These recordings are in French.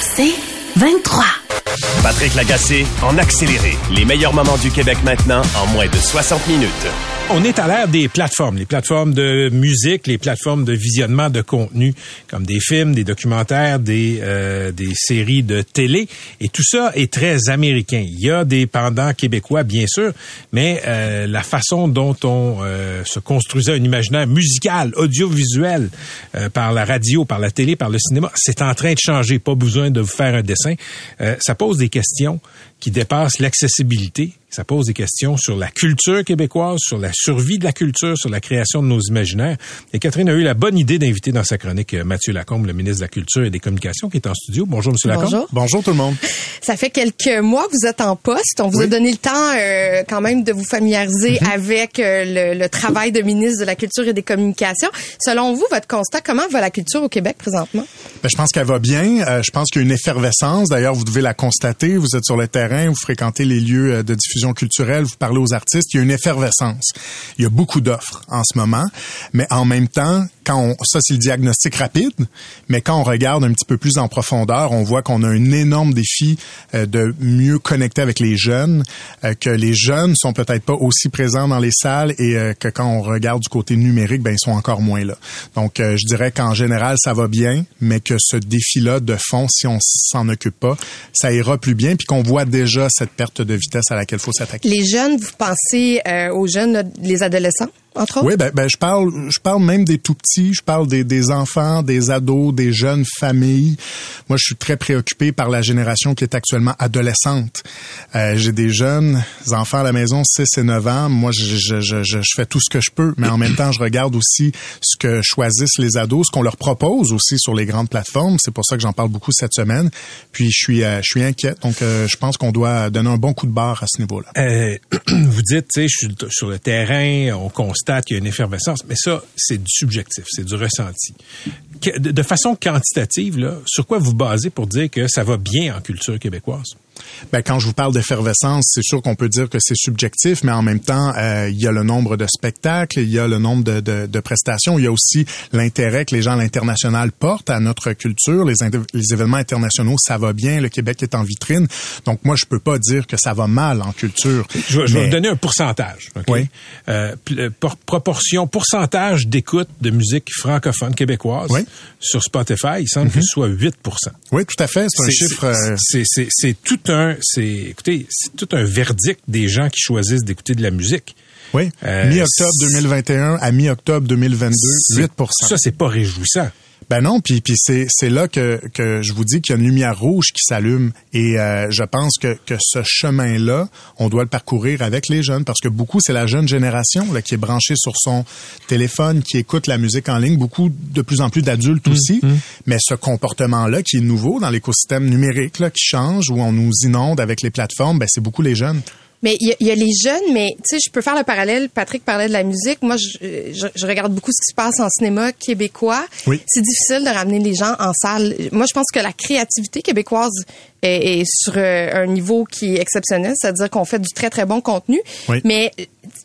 C'est 23. Patrick Lagacé en accéléré. Les meilleurs moments du Québec maintenant en moins de 60 minutes. On est à l'ère des plateformes, les plateformes de musique, les plateformes de visionnement de contenu, comme des films, des documentaires, des, euh, des séries de télé. Et tout ça est très américain. Il y a des pendants québécois, bien sûr, mais euh, la façon dont on euh, se construisait un imaginaire musical, audiovisuel, par la radio, par la télé, par le cinéma, c'est en train de changer. Pas besoin de vous faire un dessin. ça pose des questions qui dépassent l'accessibilité ça pose des questions sur la culture québécoise, sur la survie de la culture, sur la création de nos imaginaires. Et Catherine a eu la bonne idée d'inviter dans sa chronique euh, Mathieu Lacombe, le ministre de la Culture et des Communications, qui est en studio. Bonjour, Monsieur Lacombe. Bonjour. Bonjour tout le monde. Ça fait quelques mois que vous êtes en poste. On vous a donné le temps euh, quand même de vous familiariser mm-hmm. avec euh, le, travail de ministre de la Culture et des Communications. Selon vous, votre constat, comment va la culture au Québec présentement? Ben, je pense qu'elle va bien. je pense qu'il y a une effervescence. D'ailleurs, vous devez la constater. Vous êtes sur le terrain, vous fréquentez les lieux de diffusion culturelle, vous parler aux artistes, il y a une effervescence. Il y a beaucoup d'offres en ce moment, mais en même temps, quand on, ça c'est le diagnostic rapide, mais quand on regarde un petit peu plus en profondeur, on voit qu'on a un énorme défi euh, de mieux connecter avec les jeunes, euh, que les jeunes sont peut-être pas aussi présents dans les salles et euh, que quand on regarde du côté numérique, ben ils sont encore moins là. Donc je dirais qu'en général ça va bien, mais que ce défi-là de fond, si on s'en occupe pas, ça ira plus bien, puis qu'on voit déjà cette perte de vitesse à laquelle Les jeunes, vous pensez aux jeunes, les adolescents? Oui, ben, ben, je parle, je parle même des tout petits, je parle des, des enfants, des ados, des jeunes familles. Moi, je suis très préoccupé par la génération qui est actuellement adolescente. Euh, J'ai des jeunes enfants à la maison, 6 et 9 ans. Moi, je, je, je, je, fais tout ce que je peux, mais en même temps, je regarde aussi ce que choisissent les ados, ce qu'on leur propose aussi sur les grandes plateformes. C'est pour ça que j'en parle beaucoup cette semaine. Puis, je suis, euh, je suis inquiet. Donc, euh, je pense qu'on doit donner un bon coup de barre à ce niveau-là. Euh, vous dites, tu sais, je suis sur le terrain, on constate qu'il y a une effervescence, mais ça, c'est du subjectif, c'est du ressenti. De façon quantitative, là, sur quoi vous basez pour dire que ça va bien en culture québécoise? Ben, quand je vous parle d'effervescence, c'est sûr qu'on peut dire que c'est subjectif, mais en même temps, euh, il y a le nombre de spectacles, il y a le nombre de, de, de prestations, il y a aussi l'intérêt que les gens à l'international portent à notre culture, les, les, événements internationaux, ça va bien, le Québec est en vitrine. Donc moi, je peux pas dire que ça va mal en culture. Je, vais vous donner un pourcentage. Oui. Euh, euh proportion, pourcentage d'écoute de musique francophone québécoise oui. sur Spotify, il semble que ce soit 8% Oui, tout à fait. C'est un chiffre. Euh, c'est tout un, c'est, écoutez, c'est tout un verdict des gens qui choisissent d'écouter de la musique. Oui. Euh, mi-octobre 2021 à mi-octobre 2022, 8 Ça, c'est pas réjouissant. Ben non, puis puis c'est c'est là que que je vous dis qu'il y a une lumière rouge qui s'allume et euh, je pense que que ce chemin là, on doit le parcourir avec les jeunes parce que beaucoup c'est la jeune génération là qui est branchée sur son téléphone, qui écoute la musique en ligne, beaucoup de plus en plus d'adultes mmh, aussi, mmh. mais ce comportement là qui est nouveau dans l'écosystème numérique là qui change où on nous inonde avec les plateformes, ben c'est beaucoup les jeunes. Mais il y, a les jeunes, mais tu sais, je peux faire le parallèle. Patrick parlait de la musique. Moi, je, je, regarde beaucoup ce qui se passe en cinéma québécois. Oui. C'est difficile de ramener les gens en salle. Moi, je pense que la créativité québécoise est, est sur euh, un niveau qui est exceptionnel, c'est-à-dire qu'on fait du très très bon contenu. Oui. Mais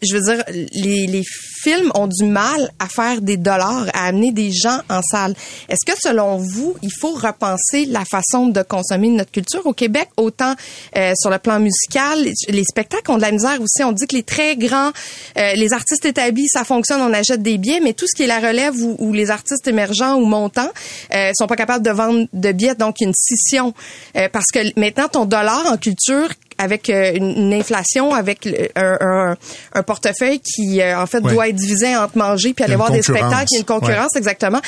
je veux dire, les, les films ont du mal à faire des dollars, à amener des gens en salle. Est-ce que selon vous, il faut repenser la façon de consommer notre culture au Québec, autant euh, sur le plan musical, les spectacles ont de la misère aussi. On dit que les très grands, euh, les artistes établis, ça fonctionne, on achète des billets, mais tout ce qui est la relève ou, les artistes émergents ou montants euh, sont pas capables de vendre de billets, donc une scission. Euh, parce que maintenant, ton dollar en culture avec euh, une, inflation, avec un, un, portefeuille qui, en fait, doit être divisé entre manger puis aller voir des spectacles. Il y a une concurrence, exactement.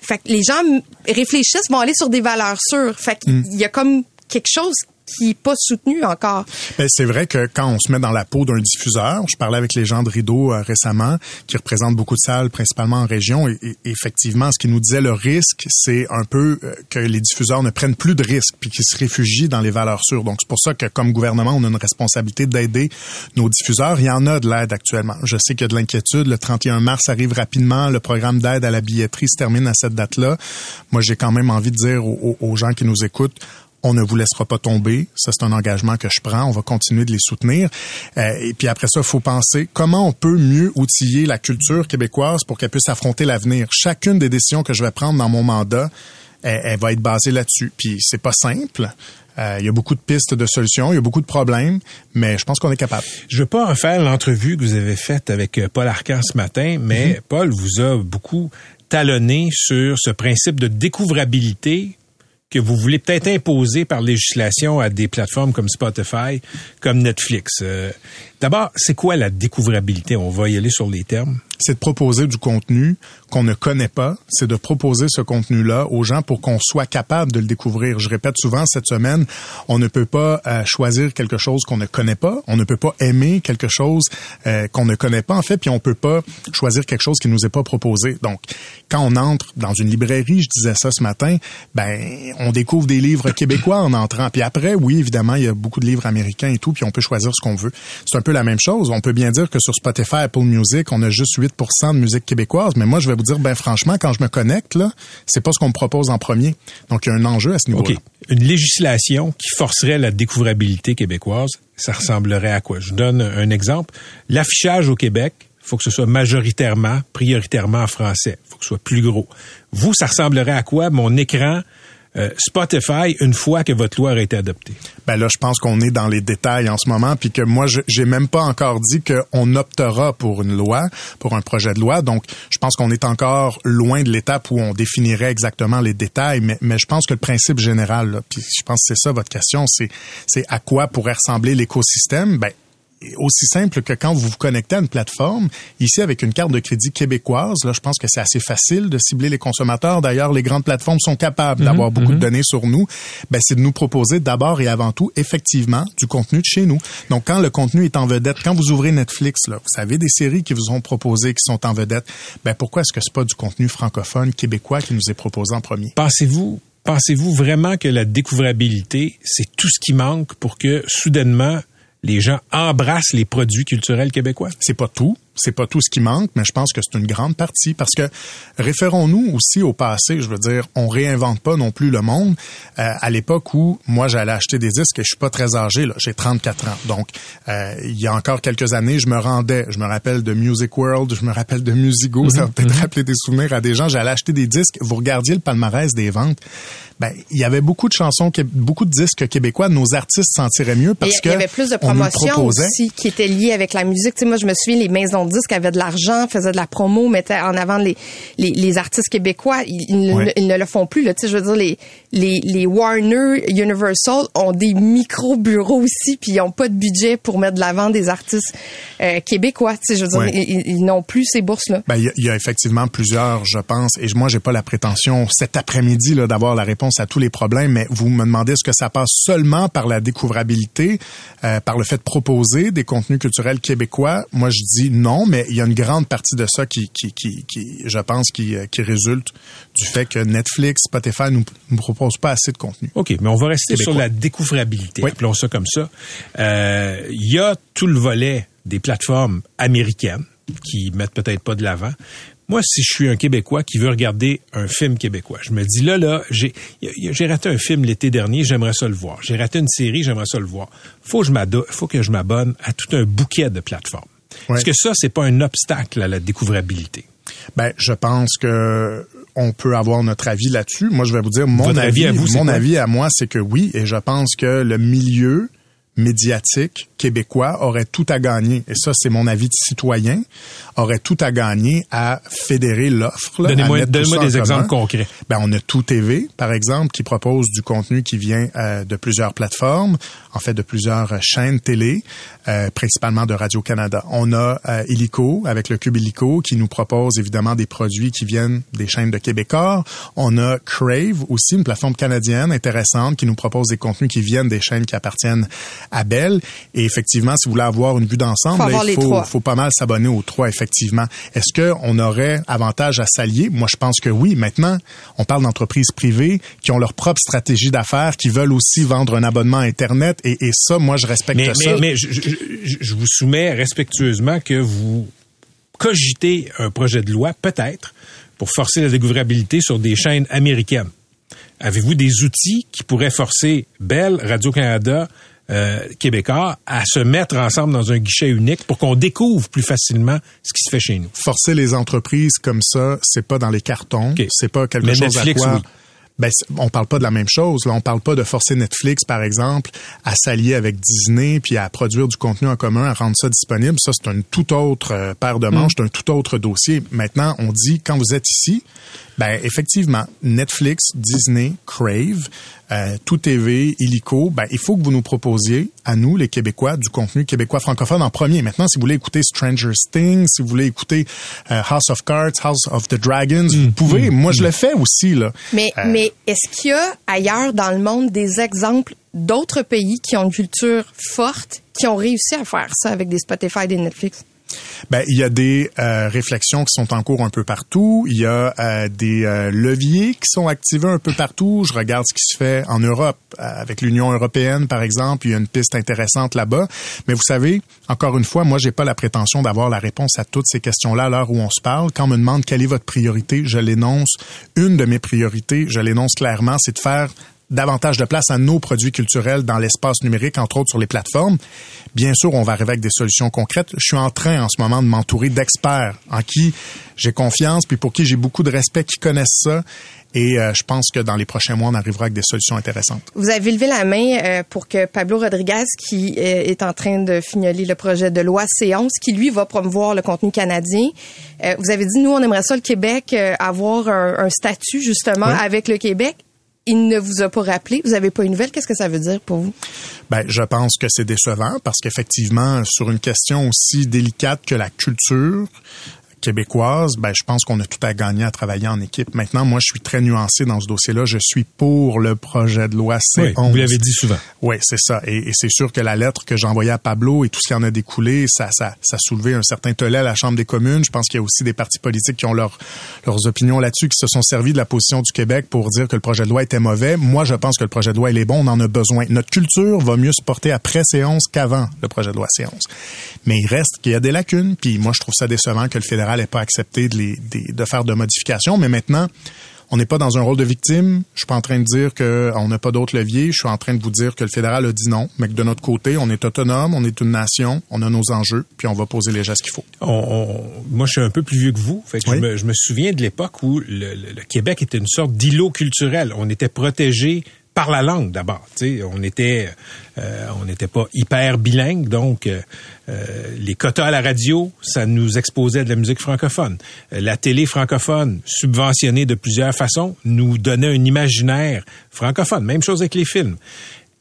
Fait que les gens réfléchissent, vont aller sur des valeurs sûres. Fait qu'il mm. y a comme quelque chose qui est pas soutenu encore. Ben, c'est vrai que quand on se met dans la peau d'un diffuseur, je parlais avec les gens de Rideau euh, récemment, qui représentent beaucoup de salles, principalement en région, et, effectivement, ce qui nous disait le risque, c'est un peu euh, que les diffuseurs ne prennent plus de risques puis qu'ils se réfugient dans les valeurs sûres. Donc, c'est pour ça que comme gouvernement, on a une responsabilité d'aider nos diffuseurs. Il y en a de l'aide actuellement. Je sais qu'il y a de l'inquiétude. Le 31 mars arrive rapidement. Le programme d'aide à la billetterie se termine à cette date-là. Moi, j'ai quand même envie de dire aux gens qui nous écoutent, on ne vous laissera pas tomber. Ça, c'est un engagement que je prends. On va continuer de les soutenir. Euh, et puis après ça, il faut penser comment on peut mieux outiller la culture québécoise pour qu'elle puisse affronter l'avenir. Chacune des décisions que je vais prendre dans mon mandat, elle, elle va être basée là-dessus. Puis c'est pas simple. Euh, il y a beaucoup de pistes de solutions, il y a beaucoup de problèmes, mais je pense qu'on est capable. Je veux pas en faire l'entrevue que vous avez faite avec euh, Paul Arcan ce matin, mais mm-hmm. Paul vous a beaucoup talonné sur ce principe de découvrabilité que vous voulez peut-être imposer par législation à des plateformes comme Spotify, comme Netflix. Euh, D'abord, c'est quoi la découvrabilité? On va y aller sur les termes c'est de proposer du contenu qu'on ne connaît pas, c'est de proposer ce contenu-là aux gens pour qu'on soit capable de le découvrir. Je répète souvent cette semaine, on ne peut pas euh, choisir quelque chose qu'on ne connaît pas, on ne peut pas aimer quelque chose euh, qu'on ne connaît pas en fait, puis on peut pas choisir quelque chose qui nous est pas proposé. Donc, quand on entre dans une librairie, je disais ça ce matin, ben on découvre des livres québécois en entrant. Puis après, oui, évidemment, il y a beaucoup de livres américains et tout, puis on peut choisir ce qu'on veut. C'est un peu la même chose. On peut bien dire que sur Spotify, Apple Music, on a juste 8% de musique québécoise, mais moi, je vais vous dire, ben franchement, quand je me connecte, là, c'est pas ce qu'on me propose en premier. Donc, il y a un enjeu à ce niveau-là. Une législation qui forcerait la découvrabilité québécoise, ça ressemblerait à quoi? Je donne un exemple. L'affichage au Québec, faut que ce soit majoritairement, prioritairement en français. faut que ce soit plus gros. Vous, ça ressemblerait à quoi? Mon écran euh, Spotify une fois que votre loi a été adoptée? Ben là, je pense qu'on est dans les détails en ce moment, puis que moi, j'ai même pas encore dit qu'on optera pour une loi, pour un projet de loi. Donc, je pense qu'on est encore loin de l'étape où on définirait exactement les détails, mais, mais je pense que le principe général, puis je pense que c'est ça votre question, c'est c'est à quoi pourrait ressembler l'écosystème? Ben, aussi simple que quand vous vous connectez à une plateforme, ici avec une carte de crédit québécoise, là, je pense que c'est assez facile de cibler les consommateurs. D'ailleurs, les grandes plateformes sont capables d'avoir mhm, beaucoup de mhm. données sur nous. Ben, c'est de nous proposer d'abord et avant tout, effectivement, du contenu de chez nous. Donc, quand le contenu est en vedette, quand vous ouvrez Netflix, là, vous savez des séries qui vous ont proposé qui sont en vedette. Ben, pourquoi est-ce que c'est pas du contenu francophone québécois qui nous est proposé en premier? Pensez-vous Pensez-vous vraiment que la découvrabilité, c'est tout ce qui manque pour que soudainement les gens embrassent les produits culturels québécois. C'est pas tout, c'est pas tout ce qui manque, mais je pense que c'est une grande partie parce que référons-nous aussi au passé. Je veux dire, on réinvente pas non plus le monde. Euh, à l'époque où moi j'allais acheter des disques, et je suis pas très âgé là, j'ai 34 ans. Donc euh, il y a encore quelques années, je me rendais, je me rappelle de Music World, je me rappelle de Musigo, ça va peut-être mhm. rappeler des souvenirs à des gens. J'allais acheter des disques, vous regardiez le palmarès des ventes ben il y avait beaucoup de chansons, beaucoup de disques québécois. Nos artistes s'en tiraient mieux parce que il y avait plus de promotions aussi qui étaient liées avec la musique. Tu sais, moi, je me souviens les maisons de disques avaient de l'argent, faisaient de la promo, mettaient en avant les les, les artistes québécois. Ils, ne, le font plus. Là. Tu sais, je veux dire les les les Warner, Universal ont des micro bureaux aussi, puis ils ont pas de budget pour mettre de l'avant des artistes euh, québécois. Tu sais, je veux dire, ils, n'ont plus ces bourses là. Ben il y, y, a effectivement plusieurs, je pense, et moi j'ai pas la prétention cet après-midi là d'avoir la réponse à tous les problèmes, mais vous me demandez est-ce que ça passe seulement par la découvrabilité, euh, par le fait de proposer des contenus culturels québécois? Moi, je dis non, mais il y a une grande partie de ça qui, qui, qui, qui je pense, qui, euh, qui résulte du fait que Netflix, Spotify nous, nous proposent pas assez de contenu. OK, mais on va rester sur la découvrabilité. Oui. Appelons ça comme ça. Euh, il y a tout le volet des plateformes américaines qui mettent peut-être pas de l'avant. Moi, si je suis un Québécois qui veut regarder un film québécois, je me dis là, là, j'ai, raté un film l'été dernier, j'aimerais ça le voir. J'ai raté une série, j'aimerais ça le voir. Faut, je faut que je m'abonne à tout un bouquet de plateformes. Est-ce que ça, c'est pas un obstacle à la découvrabilité? Ben, je pense que on peut avoir notre avis là-dessus. Moi, je vais vous dire mon avis, à vous, mon avis à moi, c'est que oui, et je pense que le milieu médiatique québécois aurait tout à gagner, et ça c'est mon avis de citoyen, aurait tout à gagner à fédérer l'offre. Donnez-moi des exemples concrets. Ben, on a Tout TV, par exemple, qui propose du contenu qui vient euh, de plusieurs plateformes, en fait de plusieurs chaînes télé, euh, principalement de Radio-Canada. On a euh, Illico, avec le Cube Illico, qui nous propose évidemment des produits qui viennent des chaînes de Québécois. On a Crave aussi, une plateforme canadienne intéressante qui nous propose des contenus qui viennent des chaînes qui appartiennent à Bell. Et effectivement, si vous voulez avoir une vue d'ensemble, il faut, faut, pas mal s'abonner aux trois, effectivement. Est-ce qu'on aurait avantage à s'allier? Moi, je pense que oui. Maintenant, on parle d'entreprises privées qui ont leur propre stratégie d'affaires, qui veulent aussi vendre un abonnement Internet. Et, et ça, moi, je respecte mais, ça. Mais, mais je, je, je vous soumets respectueusement que vous cogitez un projet de loi, peut-être, pour forcer la découvrabilité sur des chaînes américaines. Avez-vous des outils qui pourraient forcer Bell, Radio-Canada, euh, québécois à se mettre ensemble dans un guichet unique pour qu'on découvre plus facilement ce qui se fait chez nous. Forcer les entreprises comme ça, c'est pas dans les cartons, c'est pas quelque Mais chose Netflix, à quoi oui. ben, on parle pas de la même chose. Là, on parle pas de forcer Netflix, par exemple, à s'allier avec Disney puis à produire du contenu en commun, à rendre ça disponible. Ça, c'est une toute autre euh, paire de manches, c'est un tout autre dossier. Maintenant, on dit quand vous êtes ici, ben effectivement, Netflix, Disney, Crave, euh, Tout TV, Illico, ben il faut que vous nous proposiez à nous les Québécois du contenu québécois francophone en premier. Maintenant, si vous voulez écouter Stranger Things, si vous voulez écouter euh, House of Cards, House of the Dragons, vous pouvez. Moi, je le fais aussi là. Mais, mais est-ce qu'il y a ailleurs dans le monde des exemples d'autres pays qui ont une culture forte, qui ont réussi à faire ça avec des Spotify et des Netflix? Ben, il y a des euh, réflexions qui sont en cours un peu partout. Il y a euh, des euh, leviers qui sont activés un peu partout. Je regarde ce qui se fait en Europe avec l'Union européenne, par exemple. Il y a une piste intéressante là-bas. Mais vous savez, encore une fois, moi, j'ai pas la prétention d'avoir la réponse à toutes ces questions-là à l'heure où on se parle. Quand on me demande quelle est votre priorité, je l'énonce. Une de mes priorités, je l'énonce clairement, c'est de faire davantage de place à nos produits culturels dans l'espace numérique, entre autres sur les plateformes. Bien sûr, on va arriver avec des solutions concrètes. Je suis en train en ce moment de m'entourer d'experts en qui j'ai confiance, puis pour qui j'ai beaucoup de respect, qui connaissent ça. Et euh, je pense que dans les prochains mois, on arrivera avec des solutions intéressantes. Vous avez levé la main euh, pour que Pablo Rodriguez, qui euh, est en train de fignoler le projet de loi C11, qui lui va promouvoir le contenu canadien, euh, vous avez dit, nous, on aimerait ça, le Québec, euh, avoir un, un statut justement Oui. avec le Québec. Il ne vous a pas rappelé, vous n'avez pas une nouvelle. Qu'est-ce que ça veut dire pour vous? Ben, je pense que c'est décevant parce qu'effectivement, sur une question aussi délicate que la culture québécoise, ben, je pense qu'on a tout à gagner à travailler en équipe. Maintenant, moi, je suis très nuancé dans ce dossier-là. Je suis pour le projet de loi C11. Oui, vous l'avez dit souvent. Oui, c'est ça. Et, et c'est sûr que la lettre que j'ai envoyée à Pablo et tout ce qui en a découlé, ça, ça, ça a soulevé un certain tollé à la Chambre des communes. Je pense qu'il y a aussi des partis politiques qui ont leur, leurs opinions là-dessus, qui se sont servis de la position du Québec pour dire que le projet de loi était mauvais. Moi, je pense que le projet de loi, il est bon. On en a besoin. Notre culture va mieux se porter après C11 qu'avant le projet de loi C11. Mais il reste qu'il y a des lacunes. Puis moi, je trouve ça décevant que le fédéral n'ait pas accepté de, les, de, de faire de modifications. Mais maintenant, on n'est pas dans un rôle de victime. Je suis pas en train de dire qu'on n'a pas d'autres leviers. Je suis en train de vous dire que le fédéral a dit non, mais que de notre côté, on est autonome, on est une nation, on a nos enjeux, puis on va poser les gestes qu'il faut. On, on- moi, je suis un peu plus vieux que vous. Fait que Oui. je, me, je me souviens de l'époque où le, le- le Québec était une sorte d'îlot culturel. On était protégé par la langue d'abord. On était, euh, n'était pas hyper bilingue, donc euh, euh, les quotas à la radio, ça nous exposait de la musique francophone. La télé francophone, subventionnée de plusieurs façons, nous donnait un imaginaire francophone. Même chose avec les films.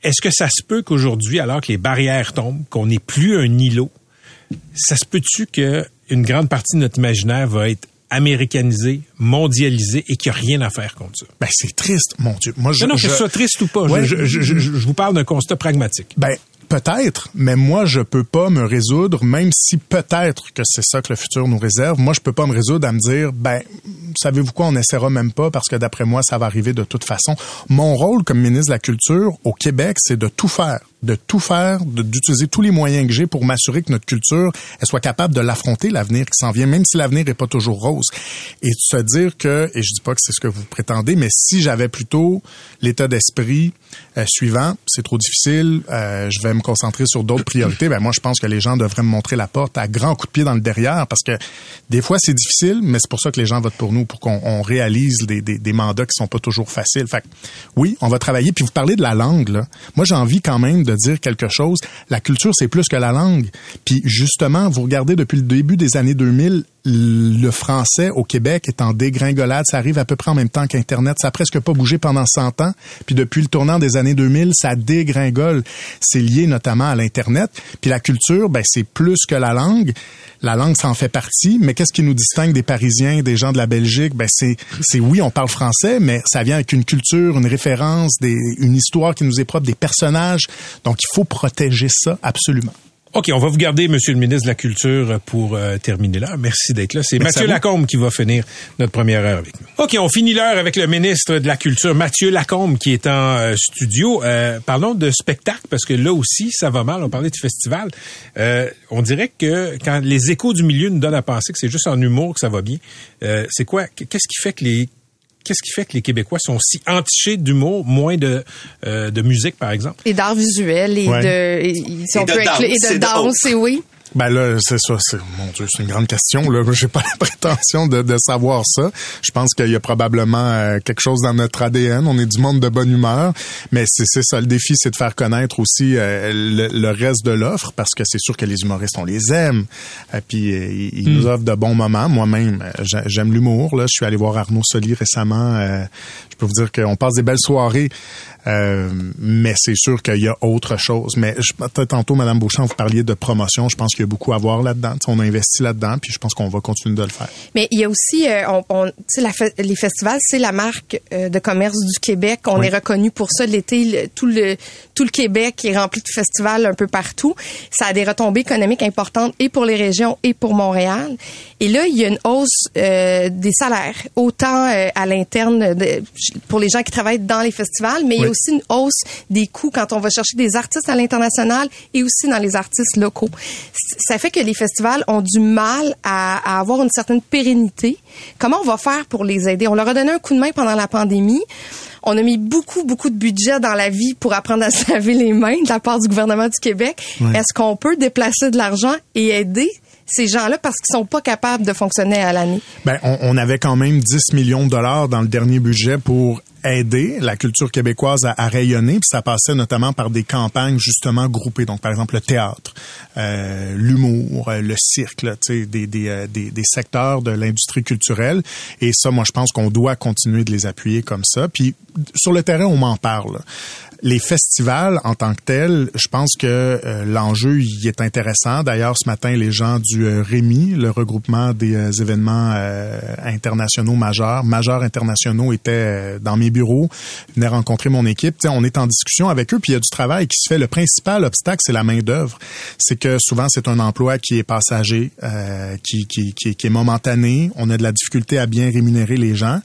Est-ce que ça se peut qu'aujourd'hui, alors que les barrières tombent, qu'on n'est plus un îlot, ça se peut-tu que une grande partie de notre imaginaire va être américanisé, mondialisé et qu'il n'y a rien à faire contre ça? Ben, c'est triste, mon Dieu. Moi, je, Non, non, je- que ce soit triste ou pas. Ouais. Je, je- je- je- je vous parle d'un constat pragmatique. Ben, peut-être, mais moi, je peux pas me résoudre, même si peut-être que c'est ça que le futur nous réserve, moi, je peux pas me résoudre à me dire, ben, savez-vous quoi, on n'essaiera même pas parce que d'après moi, ça va arriver de toute façon. Mon rôle comme ministre de la Culture au Québec, c'est de tout faire de tout faire, d'utiliser tous les moyens que j'ai pour m'assurer que notre culture elle soit capable de l'affronter, l'avenir qui s'en vient, même si l'avenir n'est pas toujours rose. Et de se dire que, et je dis pas que c'est ce que vous prétendez, mais si j'avais plutôt l'état d'esprit euh, suivant, c'est trop difficile, euh, je vais me concentrer sur d'autres priorités, ben moi je pense que les gens devraient me montrer la porte à grands coups de pied dans le derrière, parce que des fois c'est difficile, mais c'est pour ça que les gens votent pour nous. pour qu'on on réalise des, des, des, mandats qui sont pas toujours faciles. Fait que, oui, on va travailler. Puis vous parlez de la langue, là. Moi, j'ai envie quand même dire quelque chose. La culture, c'est plus que la langue. Puis justement, vous regardez depuis le début des années 2000, le français au Québec est en dégringolade. Ça arrive à peu près en même temps qu'Internet. Ça a presque pas bougé pendant 100 ans. Puis depuis le tournant des années 2000, ça dégringole. C'est lié notamment à l'Internet. Puis la culture, ben, c'est plus que la langue. La langue, ça en fait partie. Mais qu'est-ce qui nous distingue des Parisiens, des gens de la Belgique? Ben, c'est, c'est oui, on parle français, mais ça vient avec une culture, une référence, des, une histoire qui nous est propre, des personnages. Donc, il faut protéger ça absolument. OK, on va vous garder, Monsieur le ministre de la Culture, pour euh, terminer là. Merci d'être là. C'est Mathieu Lacombe qui va finir notre première heure avec nous. OK, on finit l'heure avec le ministre de la Culture, Mathieu Lacombe, qui est en euh, studio. Euh, parlons de spectacle, parce que là aussi, ça va mal. On parlait de festival. on dirait que quand les échos du milieu nous donnent à penser que c'est juste en humour que ça va bien, c'est quoi? Qu'est-ce qui fait que les qu'est-ce qui fait que les Québécois sont si entichés d'humour, moins de, euh, de musique, par exemple? Et d'art visuel et de, et, si on peut danse, et de danse, et oui. Ben là, c'est ça, c'est mon Dieu, c'est une grande question. Là, j'ai pas la prétention de, de, savoir ça. Je pense qu'il y a probablement euh, quelque chose dans notre ADN. On est du monde de bonne humeur, mais c'est ça le défi, c'est de faire connaître aussi euh, le, reste de l'offre, parce que c'est sûr que les humoristes, on les aime. Et euh, puis ils nous hmm. offrent de bons moments. Moi-même, j'aime l'humour. Là, je suis allé voir Arnaud Soli récemment. je peux vous dire qu'on passe des belles soirées euh, mais c'est sûr qu'il y a autre chose. Mais je, tantôt, Madame Beauchamp, vous parliez de promotion. Je pense qu'il y a beaucoup à voir là-dedans. on a investi là-dedans, puis je pense qu'on va continuer de le faire. Mais il y a aussi, euh, on, on la, les festivals, c'est la marque euh, de commerce du Québec. On est reconnu pour ça. L'été, tout le tout le Québec est rempli de festivals un peu partout. Ça a des retombées économiques importantes et pour les régions et pour Montréal. Et là, il y a une hausse euh, des salaires, autant à l'interne pour les gens qui travaillent dans les festivals, mais il y a aussi une hausse des coûts quand on va chercher des artistes à l'international et aussi dans les artistes locaux. Ça fait que les festivals ont du mal à, à avoir une certaine pérennité. Comment on va faire pour les aider? On leur a donné un coup de main pendant la pandémie. On a mis beaucoup, beaucoup de budget dans la vie pour apprendre à se laver les mains de la part du gouvernement du Québec. Est-ce qu'on peut déplacer de l'argent et aider ces gens-là parce qu'ils sont pas capables de fonctionner à l'année? Ben, on, on, avait quand même 10 millions de dollars dans le dernier budget pour aider la culture québécoise à, rayonner, puis ça passait notamment par des campagnes justement groupées, donc par exemple le théâtre, euh, l'humour, euh, le cirque, là, des, des, euh, des, des secteurs de l'industrie culturelle. Et ça, moi, je pense qu'on doit continuer de les appuyer comme ça. Puis sur le terrain, on m'en parle les festivals en tant que tels, je pense que euh, l'enjeu y est intéressant. D'ailleurs, ce matin, les gens du REMI, le regroupement des événements internationaux majeurs, majeurs internationaux, étaient dans mes bureaux, venaient rencontrer mon équipe. on est en discussion avec eux, puis il y a du travail qui se fait. Le principal obstacle, c'est la main d'œuvre. C'est que souvent, c'est un emploi qui est passager, qui, qui, qui, qui est momentané. On a de la difficulté à bien rémunérer les gens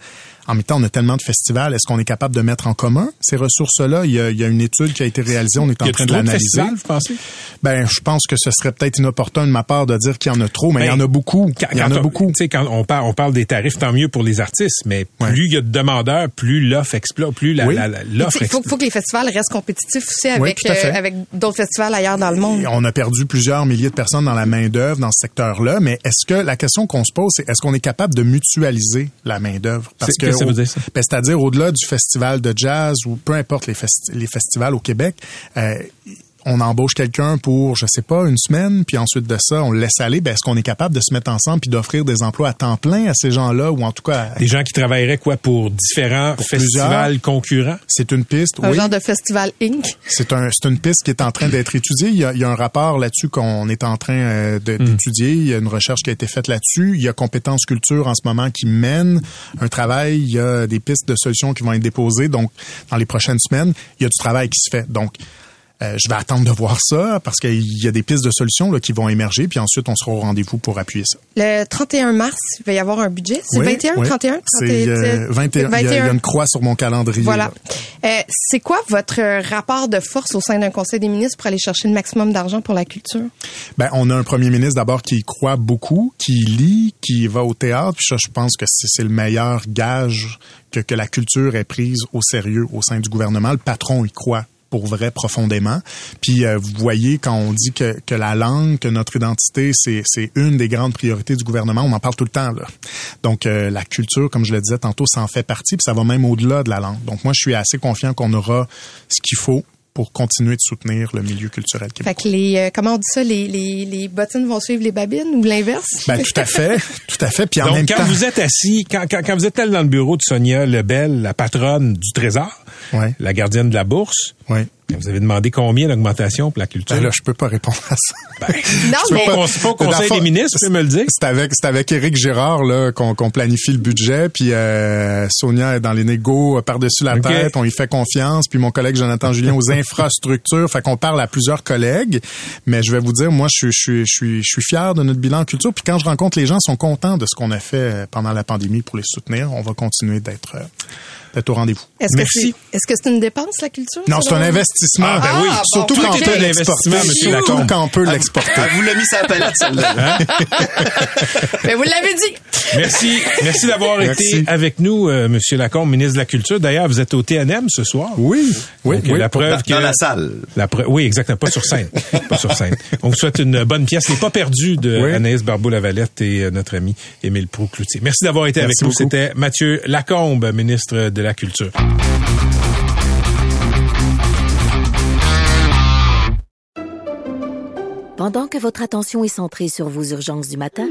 en même temps, on a tellement de festivals. Est-ce qu'on est capable de mettre en commun ces ressources-là? Il y a, il y a une étude qui a été réalisée. On est en train de l'analyser. vous pensez? Ben, je pense que ce serait peut-être inopportun de ma part de dire qu'il y en a trop, mais il y en a beaucoup. il y en a beaucoup. Tu sais, quand on parle, on parle des tarifs, tant mieux pour les artistes, mais plus il y a de demandeurs, plus l'offre explose, plus la, l'offre Il faut, faut, que les festivals restent compétitifs aussi avec, euh, avec d'autres festivals ailleurs dans le monde. on a perdu plusieurs milliers de personnes dans la main-d'œuvre dans ce secteur-là, mais est-ce que la question qu'on se pose, c'est est-ce qu'on est capable de mutualiser la main-d'œuvre? Parce que, ça veut dire ça? Ben, c'est-à-dire au-delà du festival de jazz ou peu importe les, les festivals au Québec, euh, on embauche quelqu'un pour, je sais pas, une semaine, puis ensuite de ça, on le laisse aller, ben, est-ce qu'on est capable de se mettre ensemble puis d'offrir des emplois à temps plein à ces gens-là, ou en tout cas... Des gens qui travailleraient quoi pour différents festivals concurrents? C'est une piste, Un genre de festival Inc. C'est un, c'est une piste qui est en train d'être étudiée. Il y a, il y a un rapport là-dessus qu'on est en train euh, hmm. d'étudier. Il y a une recherche qui a été faite là-dessus. Il y a Compétences Culture en ce moment qui mène un travail. Il y a des pistes de solutions qui vont être déposées. Donc, dans les prochaines semaines, il y a du travail qui se fait. Donc, euh, je vais attendre de voir ça parce qu'il y a des pistes de solutions là, qui vont émerger, puis ensuite on sera au rendez-vous pour appuyer ça. Le 31 mars, il va y avoir un budget. C'est 21, 31? C'est 21. Il, y a, une croix sur mon calendrier. Voilà. Euh, c'est quoi votre rapport de force au sein d'un conseil des ministres pour aller chercher le maximum d'argent pour la culture? Ben, on a un premier ministre d'abord qui croit beaucoup, qui lit, qui va au théâtre, puis ça, je pense que c'est le meilleur gage que, que la culture est prise au sérieux au sein du gouvernement. Le patron y croit pour vrai profondément. Puis vous voyez quand on dit que, que la langue, que notre identité, c'est, une des grandes priorités du gouvernement, on en parle tout le temps. Donc la culture, comme je le disais tantôt, ça en fait partie, puis ça va même au-delà de la langue. Donc moi, je suis assez confiant qu'on aura ce qu'il faut pour continuer de soutenir le milieu culturel québécois. Fait que les, euh, comment on dit ça, les, les, les bottines vont suivre les babines ou l'inverse? Ben, tout à fait, tout à fait. Puis en Donc, même quand temps... vous êtes assis, quand, quand, quand vous êtes allé dans le bureau de Sonia Lebel, la patronne du Trésor, Ouais. la gardienne de la bourse, Ouais. Vous avez demandé combien d'augmentation pour la culture? Ben là, je peux pas répondre à ça. non, Tu veux mais pas pas au conseil des ministres, tu peux me le dire? C'est avec c'est avec Éric Girard là qu'on qu'on planifie le budget puis euh, Sonia est dans les négos euh, par-dessus la tête, on y fait confiance puis mon collègue Jonathan Julien aux infrastructures, fait qu'on parle à plusieurs collègues, mais je vais vous dire moi je suis je suis je suis je suis fier de notre bilan en culture puis quand je rencontre les gens ils sont contents de ce qu'on a fait euh, pendant la pandémie pour les soutenir, on va continuer d'être euh, d'être au rendez-vous. est-ce que Merci. c'est est-ce que c'est une dépense, la culture? Non, c'est un investissement. Ah, ben oui. Surtout bon, quand ok. on investissement, monsieur Surtout Lacombe. quand on peut l'exporter. Ah, vous l'avez mis sur la palette, celle-là. Mais vous l'avez dit. Merci, merci d'avoir Merci. été avec nous, euh, Monsieur Lacombe, ministre de la Culture. D'ailleurs, vous êtes au TNM ce soir. Oui, oui, Donc, oui. la preuve Dans, que dans la salle. La pre- Oui, exactement. Pas sur scène. pas sur scène. On vous souhaite une bonne pièce. Les pas perdus de Oui. Anaïs Barbeau-Lavalette et euh, notre ami Émile Proux-Cloutier. Merci d'avoir été avec nous. C'était Mathieu Lacombe, ministre de Pendant que votre attention est centrée sur vos urgences du matin,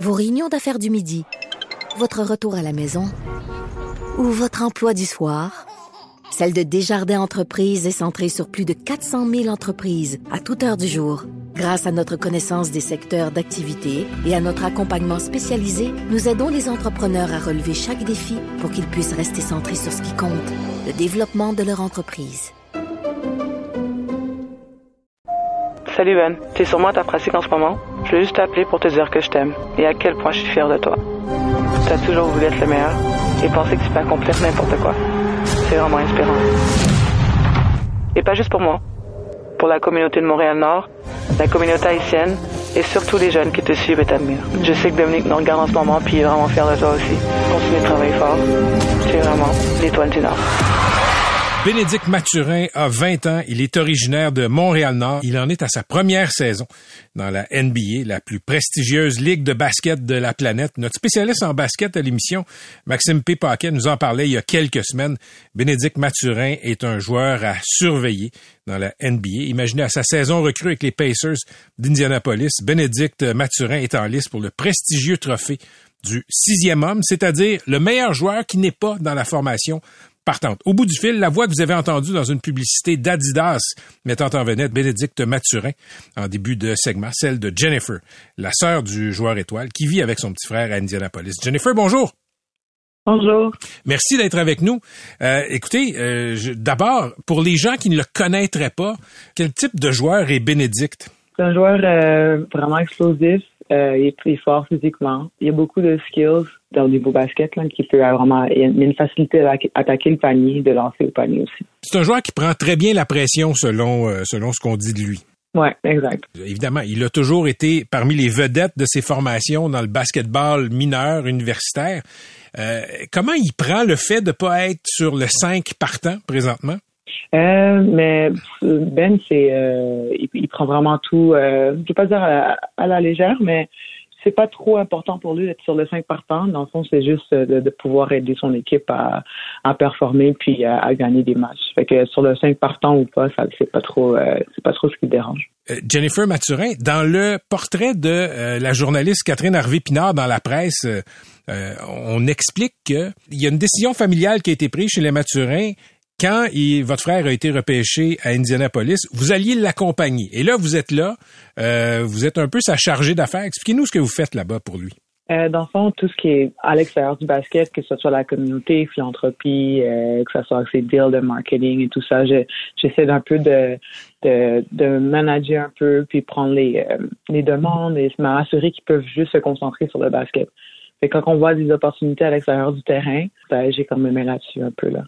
vos réunions d'affaires du midi, votre retour à la maison ou votre emploi du soir, celle de Desjardins Entreprises est centrée sur plus de 400 000 entreprises à toute heure du jour. Grâce à notre connaissance des secteurs d'activité et à notre accompagnement spécialisé, nous aidons les entrepreneurs à relever chaque défi pour qu'ils puissent rester centrés sur ce qui compte, le développement de leur entreprise. Salut Ben, t'es sûrement à ta pratique en ce moment? Je voulais juste t'appeler pour te dire que je t'aime et à quel point je suis fier de toi. T'as toujours voulu être le meilleur et penser que tu peux accomplir n'importe quoi. C'est vraiment inspirant. Et pas juste pour moi. Pour la communauté de Montréal-Nord, la communauté haïtienne et surtout les jeunes qui te suivent et t'admirent. Je sais que Dominique nous regarde en ce moment puis il est vraiment fier de toi aussi. Continue de travailler fort. Tu es vraiment l'étoile du Nord. Bénédicte Mathurin a 20 ans. Il est originaire de Montréal-Nord. Il en est à sa première saison dans la NBA, la plus prestigieuse ligue de basket de la planète. Notre spécialiste en basket à l'émission, Maxime P. Paquet, nous en parlait il y a quelques semaines. Bénédicte Mathurin est un joueur à surveiller dans la NBA. Imaginez à sa saison recrue avec les Pacers d'Indianapolis, Bénédicte Mathurin est en liste pour le prestigieux trophée du sixième homme, c'est-à-dire le meilleur joueur qui n'est pas dans la formation partante. Au bout du fil, la voix que vous avez entendue dans une publicité d'Adidas mettant en vedette Bénédicte Mathurin en début de segment, celle de Jennifer, la sœur du joueur étoile qui vit avec son petit frère à Indianapolis. Jennifer, bonjour. Bonjour. Merci d'être avec nous. Euh, écoutez, euh, d'abord, pour les gens qui ne le connaîtraient pas, quel type de joueur est Bénédicte? C'est un joueur euh, vraiment explosif. Il est très fort physiquement. Il a beaucoup de skills dans le niveau basket là, qui peut vraiment. Il y a une facilité à attaquer le panier, de lancer le panier aussi. C'est un joueur qui prend très bien la pression selon, euh, selon ce qu'on dit de lui. Ouais, exact. Évidemment, il a toujours été parmi les vedettes de ses formations dans le basketball mineur universitaire. Euh, comment il prend le fait de pas être sur le 5 partant présentement? Euh, mais Ben, c'est, euh, il, il prend vraiment tout. Je vais pas dire à, à la légère, mais c'est pas trop important pour lui d'être sur le 5 partant. Dans le fond, c'est juste de, de pouvoir aider son équipe à, performer puis à, gagner des matchs. Fait que sur le 5 partant ou pas, ça c'est pas trop, euh, c'est pas trop ce qui le dérange. Euh, Jennifer Mathurin, dans le portrait de euh, la journaliste Catherine Harvey-Pinard dans la presse, euh, euh, on explique qu'il y a une décision familiale qui a été prise chez les Mathurins quand votre frère a été repêché à Indianapolis, vous alliez l'accompagner. Et là, vous êtes là, euh, vous êtes un peu sa chargée d'affaires. Expliquez-nous ce que vous faites là-bas pour lui. Euh, dans le fond, tout ce qui est à l'extérieur du basket, que ce soit la communauté, philanthropie, euh, que ce soit ses deals de marketing et tout ça, je- j'essaie d'un peu de, manager un peu, puis prendre les, les demandes et m'assurer qu'ils peuvent juste se concentrer sur le basket. Fait quand on voit des opportunités à l'extérieur du terrain, ben, j'ai quand même là-dessus un peu là.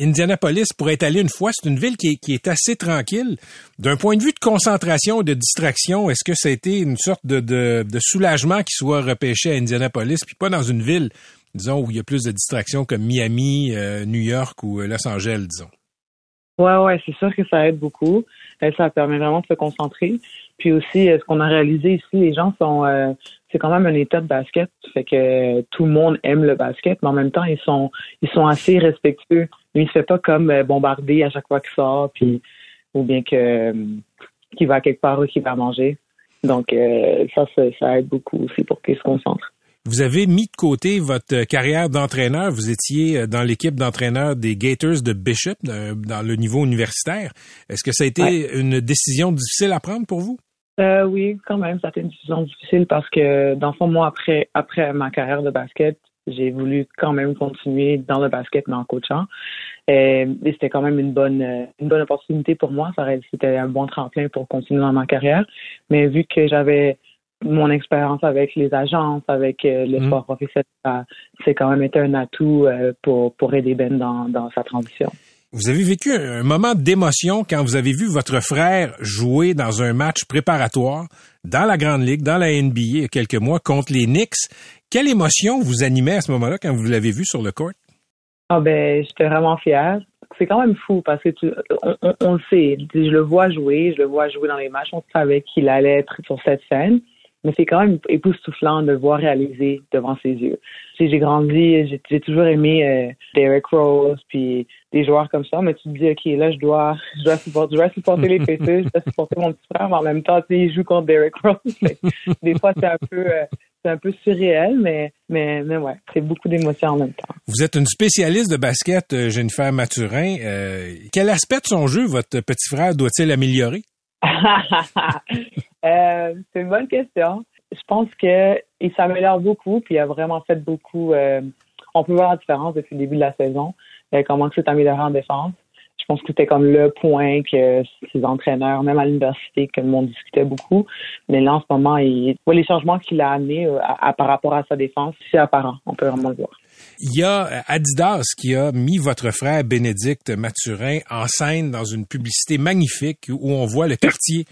Indianapolis, pour être allé une fois, c'est une ville qui est, qui est assez tranquille. D'un point de vue de concentration, de distraction, est-ce que ça a été une sorte de, de, de soulagement qu'il soit repêché à Indianapolis, puis pas dans une ville, disons, où il y a plus de distractions comme Miami, euh, New York ou euh, Los Angeles, disons? Ouais, ouais, c'est sûr que ça aide beaucoup. Ça permet vraiment de se concentrer. Puis aussi, euh, ce qu'on a réalisé ici, les gens sont, euh, c'est quand même un état de basket, fait que tout le monde aime le basket, mais en même temps, ils sont, ils sont assez respectueux. Lui, il se fait pas comme bombarder à chaque fois qu'il sort, puis ou bien que qu'il va quelque part ou qu'il va manger. Donc ça, ça aide beaucoup aussi pour qu'il se concentre. Vous avez mis de côté votre carrière d'entraîneur. Vous étiez euh, dans l'équipe d'entraîneurs des Gators de Bishop euh, dans le niveau universitaire. Est-ce que ça a été une décision difficile à prendre pour vous? Euh, oui, quand même, ça a été une décision difficile parce que, dans le fond, moi, après, après ma carrière de basket, j'ai voulu quand même continuer dans le basket, mais en coachant. Et, c'était quand même une bonne, une bonne opportunité pour moi. Ça c'était un bon tremplin pour continuer dans ma carrière. Mais vu que j'avais mon expérience avec les agences, avec euh, le mhm. sport professionnel, c'est quand même été un atout euh, pour, pour aider Ben dans, dans sa transition. Vous avez vécu un moment d'émotion quand vous avez vu votre frère jouer dans un match préparatoire dans la Grande Ligue, dans la NBA il y a quelques mois contre les Knicks. Quelle émotion vous animait à ce moment-là quand vous l'avez vu sur le court? Ah ben, j'étais vraiment fière. C'est quand même fou parce que tu, on, on, le sait. Je le vois jouer, je le vois jouer dans les matchs. On savait qu'il allait être sur cette scène mais c'est quand même époustouflant de le voir réaliser devant ses yeux. J'ai grandi, j'ai toujours aimé euh, Derek Rose, puis des joueurs comme ça, mais tu te dis, OK, là, je dois, je dois supporter, je dois supporter les PC, je dois supporter mon petit frère, mais en même temps, tu sais, il joue contre Derek Rose. des fois, c'est un peu... Euh, c'est un peu surréel, mais, mais, mais ouais, c'est beaucoup d'émotions en même temps. Vous êtes une spécialiste de basket, euh, Jennifer Mathurin. quel aspect de son jeu votre petit frère doit-il améliorer? Euh, c'est une bonne question. Je pense qu'il s'améliore beaucoup, puis il a vraiment fait beaucoup. Euh, on peut voir la différence depuis le début de la saison, euh, comment il s'est amélioré en défense. Je pense que c'était comme le point que ses entraîneurs, même à l'université, que le monde discutait beaucoup. Mais là, en ce moment, il, les changements qu'il a amenés par rapport à sa défense, c'est apparent. On peut vraiment le voir. Il y a Adidas qui a mis votre frère Bénédicte Mathurin en scène dans une publicité magnifique où on voit le quartier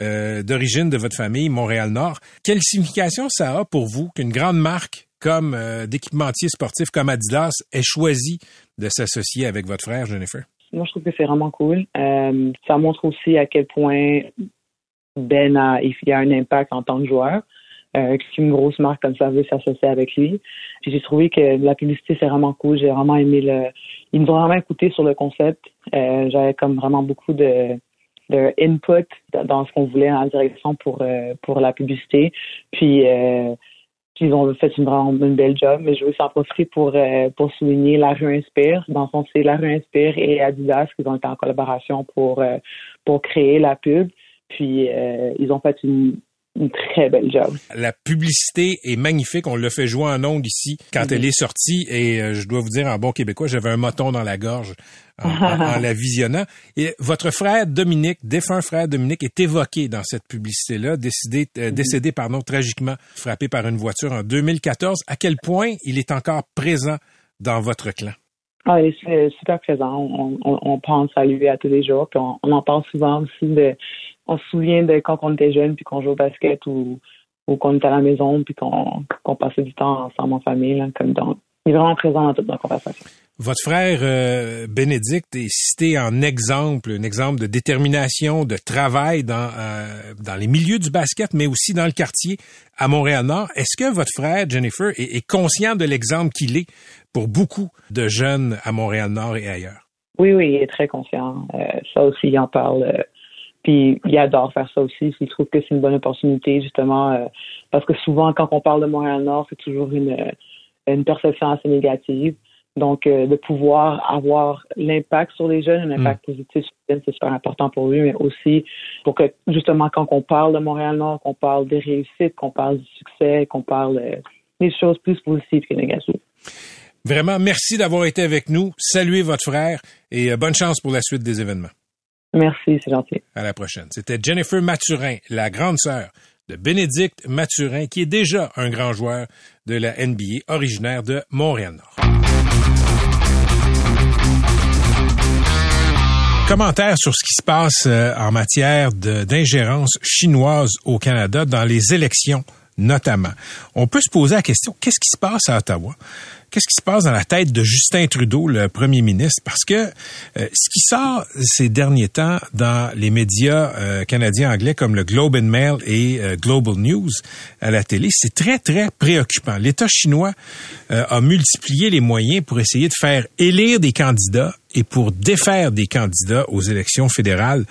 euh, d'origine de votre famille, Montréal-Nord. Quelle signification ça a pour vous qu'une grande marque comme euh, d'équipementier sportif comme Adidas ait choisi de s'associer avec votre frère, Jennifer? Moi, je trouve que c'est vraiment cool. Euh, ça montre aussi à quel point Ben a, il a un impact en tant que joueur. Euh, une grosse marque comme ça veut s'associer avec lui. Puis j'ai trouvé que la publicité c'est vraiment cool. J'ai vraiment aimé le. Ils nous ont vraiment écouté sur le concept. Euh, J'avais comme vraiment beaucoup de de input dans ce qu'on voulait en direction pour euh, pour la publicité. Puis ils ont fait une belle job, mais je veux s'en profiter pour euh, pour souligner la rue Inspire. Dans le fond, c'est la rue Inspire et Adidas qui ont été en collaboration pour pour créer la pub. Puis ils ont fait une une très belle job. La publicité est magnifique. On l'a fait jouer en ondes ici quand elle est sortie. Et euh, je dois vous dire, en bon québécois, j'avais un moton dans la gorge en, la visionnant. Et votre frère Dominique, défunt frère Dominique, est évoqué dans cette publicité-là, décédé, euh, mm-hmm. décédé pardon, tragiquement frappé par une voiture en 2014. À quel point il est encore présent dans votre clan? Ah, il est super présent. On, on, pense à lui à tous les jours. Puis on, on en parle souvent aussi de on se souvient de quand on était jeune, puis qu'on jouait au basket ou, ou qu'on était à la maison, puis qu'on passait du temps ensemble en famille, comme dans, il est vraiment présent dans toute notre conversation. Votre frère euh, Bénédicte est cité en exemple, un exemple de détermination, de travail dans euh, dans les milieux du basket, mais aussi dans le quartier à Montréal-Nord. Est-ce que votre frère Jennifer est, est conscient de l'exemple qu'il est pour beaucoup de jeunes à Montréal-Nord et ailleurs? Oui, oui, il est très conscient. Euh, ça aussi, il en parle puis il adore faire ça aussi. Il trouve que c'est une bonne opportunité, justement, euh, parce que souvent, quand on parle de Montréal-Nord, c'est toujours une, euh, une perception assez négative. Donc, euh, de pouvoir avoir l'impact sur les jeunes, un impact mm. positif sur les jeunes, c'est super important pour lui, mais aussi pour que, justement, quand on parle de Montréal-Nord, qu'on parle des réussites, qu'on parle du succès, qu'on parle des choses plus positives que négatives. Vraiment, merci d'avoir été avec nous. Saluez votre frère et bonne chance pour la suite des événements. Merci, c'est gentil. À la prochaine. C'était Jennifer Mathurin, la grande sœur de Bénédicte Mathurin, qui est déjà un grand joueur de la NBA, originaire de Montréal-Nord. Commentaire sur ce qui se passe euh, en matière d'ingérence chinoise au Canada dans les élections notamment. On peut se poser la question, qu'est-ce qui se passe à Ottawa? Qu'est-ce qui se passe dans la tête de Justin Trudeau, le premier ministre? Parce que euh, ce qui sort ces derniers temps dans les médias euh, canadiens anglais comme le Globe and Mail et euh, Global News à la télé, c'est très, très préoccupant. L'État chinois a multiplié les moyens pour essayer de faire élire des candidats et pour défaire des candidats aux élections fédérales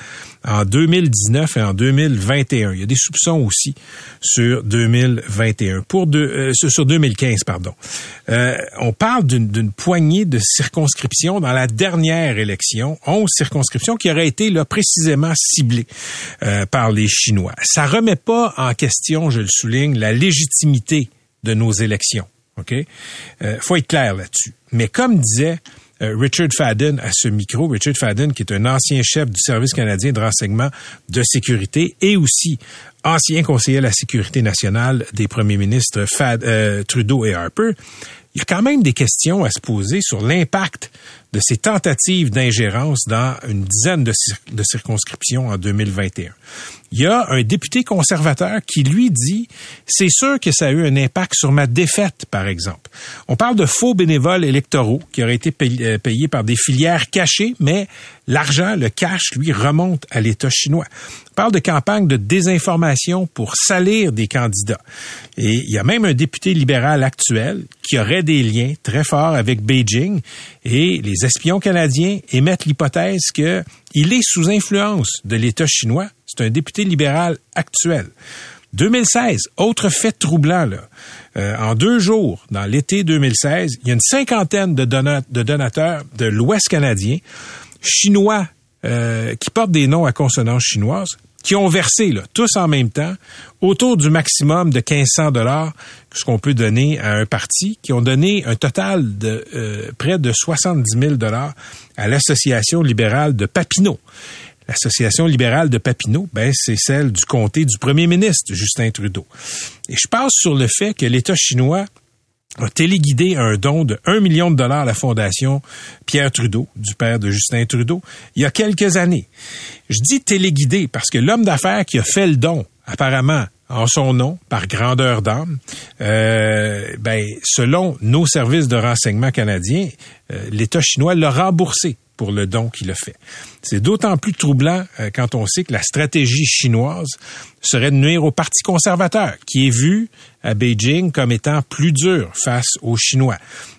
en 2019 et en 2021. Il y a des soupçons aussi sur 2021. Pour euh, sur 2015, pardon. Euh, on parle d'une poignée de circonscriptions dans la dernière élection, 11 circonscriptions qui auraient été là précisément ciblées euh, par les Chinois. Ça remet pas en question, je le souligne, la légitimité de nos élections. OK? Faut être clair là-dessus. Mais comme disait Richard Fadden à ce micro. Richard Fadden, qui est un ancien chef du Service canadien de renseignement de sécurité et aussi ancien conseiller à la sécurité nationale des premiers ministres euh, Trudeau et Harper. Il y a quand même des questions à se poser sur l'impact de ces tentatives d'ingérence dans une dizaine de, de circonscriptions en 2021 il y a un député conservateur qui lui dit c'est sûr que ça a eu un impact sur ma défaite, par exemple. On parle de faux bénévoles électoraux qui auraient été euh, payés par des filières cachées, mais l'argent, le cash, lui, remonte à l'État chinois. On parle de campagne de désinformation pour salir des candidats. Et il y a même un député libéral actuel qui aurait des liens très forts avec Beijing et les espions canadiens émettent l'hypothèse qu'il est sous influence de l'État chinois c'est un député libéral actuel. 2016, autre fait troublant. Euh, en deux jours, dans l'été 2016, il y a une cinquantaine de, donateurs de l'Ouest canadien, chinois, euh, qui portent des noms à consonance chinoise, qui ont versé, là, tous en même temps, autour du maximum de 1500 dollars, ce qu'on peut donner à un parti, qui ont donné un total de euh, près de 70 000 dollars à l'Association libérale de Papineau. L'Association libérale de Papineau, ben, c'est celle du comté du premier ministre Justin Trudeau. Et je passe sur le fait que l'État chinois a téléguidé un don de 1 million de dollars à la fondation Pierre Trudeau, du père de Justin Trudeau, il y a quelques années. Je dis téléguidé parce que l'homme d'affaires qui a fait le don, apparemment, en son nom, par grandeur d'âme, euh, ben, selon nos services de renseignement canadiens, euh, l'État chinois l'a remboursé pour le don qu'il a fait. C'est d'autant plus troublant euh, quand on sait que la stratégie chinoise serait de nuire au Parti conservateur, qui est vu à Beijing comme étant plus dur face aux Chinois.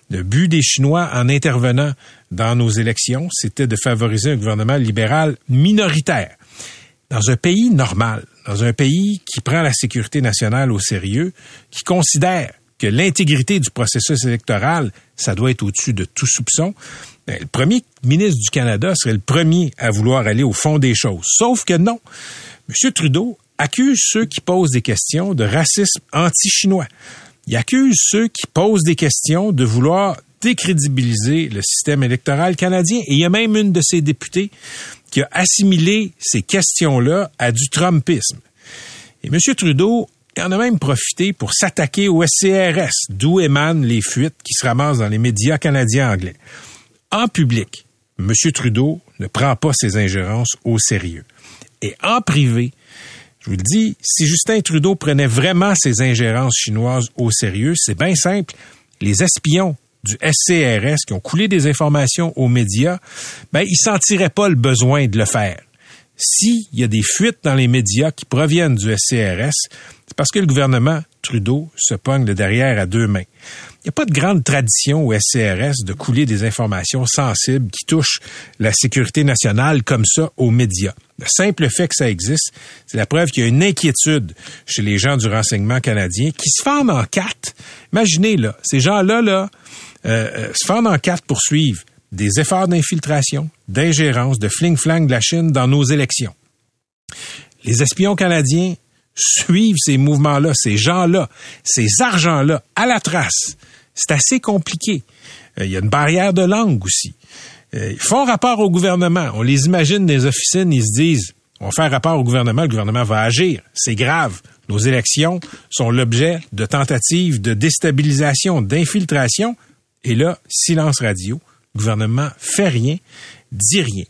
Le but des Chinois en intervenant dans nos élections, c'était de favoriser un gouvernement libéral minoritaire. Dans un pays normal, dans un pays qui prend la sécurité nationale au sérieux, qui considère que l'intégrité du processus électoral, ça doit être au-dessus de tout soupçon, ben, le premier ministre du Canada serait le premier à vouloir aller au fond des choses. Sauf que non. M. Trudeau accuse ceux qui posent des questions de racisme anti-chinois. Il accuse ceux qui posent des questions de vouloir décrédibiliser le système électoral canadien. Et il y a même une de ses députées qui a assimilé ces questions-là à du Trumpisme. Et M. Trudeau en a même profité pour s'attaquer au SCRS, d'où émanent les fuites qui se ramassent dans les médias canadiens anglais en public, M. Trudeau ne prend pas ses ingérences au sérieux. Et en privé, je vous le dis, si Justin Trudeau prenait vraiment ses ingérences chinoises au sérieux, c'est bien simple. Les espions du SCRS qui ont coulé des informations aux médias, ben, ils sentiraient pas le besoin de le faire. S'il y a des fuites dans les médias qui proviennent du SCRS, c'est parce que le gouvernement Trudeau se pogne de derrière à deux mains. Il n'y a pas de grande tradition au SCRS de couler des informations sensibles qui touchent la sécurité nationale comme ça aux médias. Le simple fait que ça existe, c'est la preuve qu'il y a une inquiétude chez les gens du renseignement canadien qui se fendent en quatre. Imaginez, là, ces gens-là, là, euh, euh, se fendent en quatre pour suivre des efforts d'infiltration, d'ingérence, de fling-flang de la Chine dans nos élections. Les espions canadiens suivent ces mouvements-là, ces gens-là, ces argents-là à la trace. C'est assez compliqué. Euh, il y a une barrière de langue aussi. Euh, ils font rapport au gouvernement. On les imagine des officines, ils se disent, on faire rapport au gouvernement, le gouvernement va agir. C'est grave. Nos élections sont l'objet de tentatives de déstabilisation, d'infiltration. Et là, silence radio. Le gouvernement fait rien, dit rien.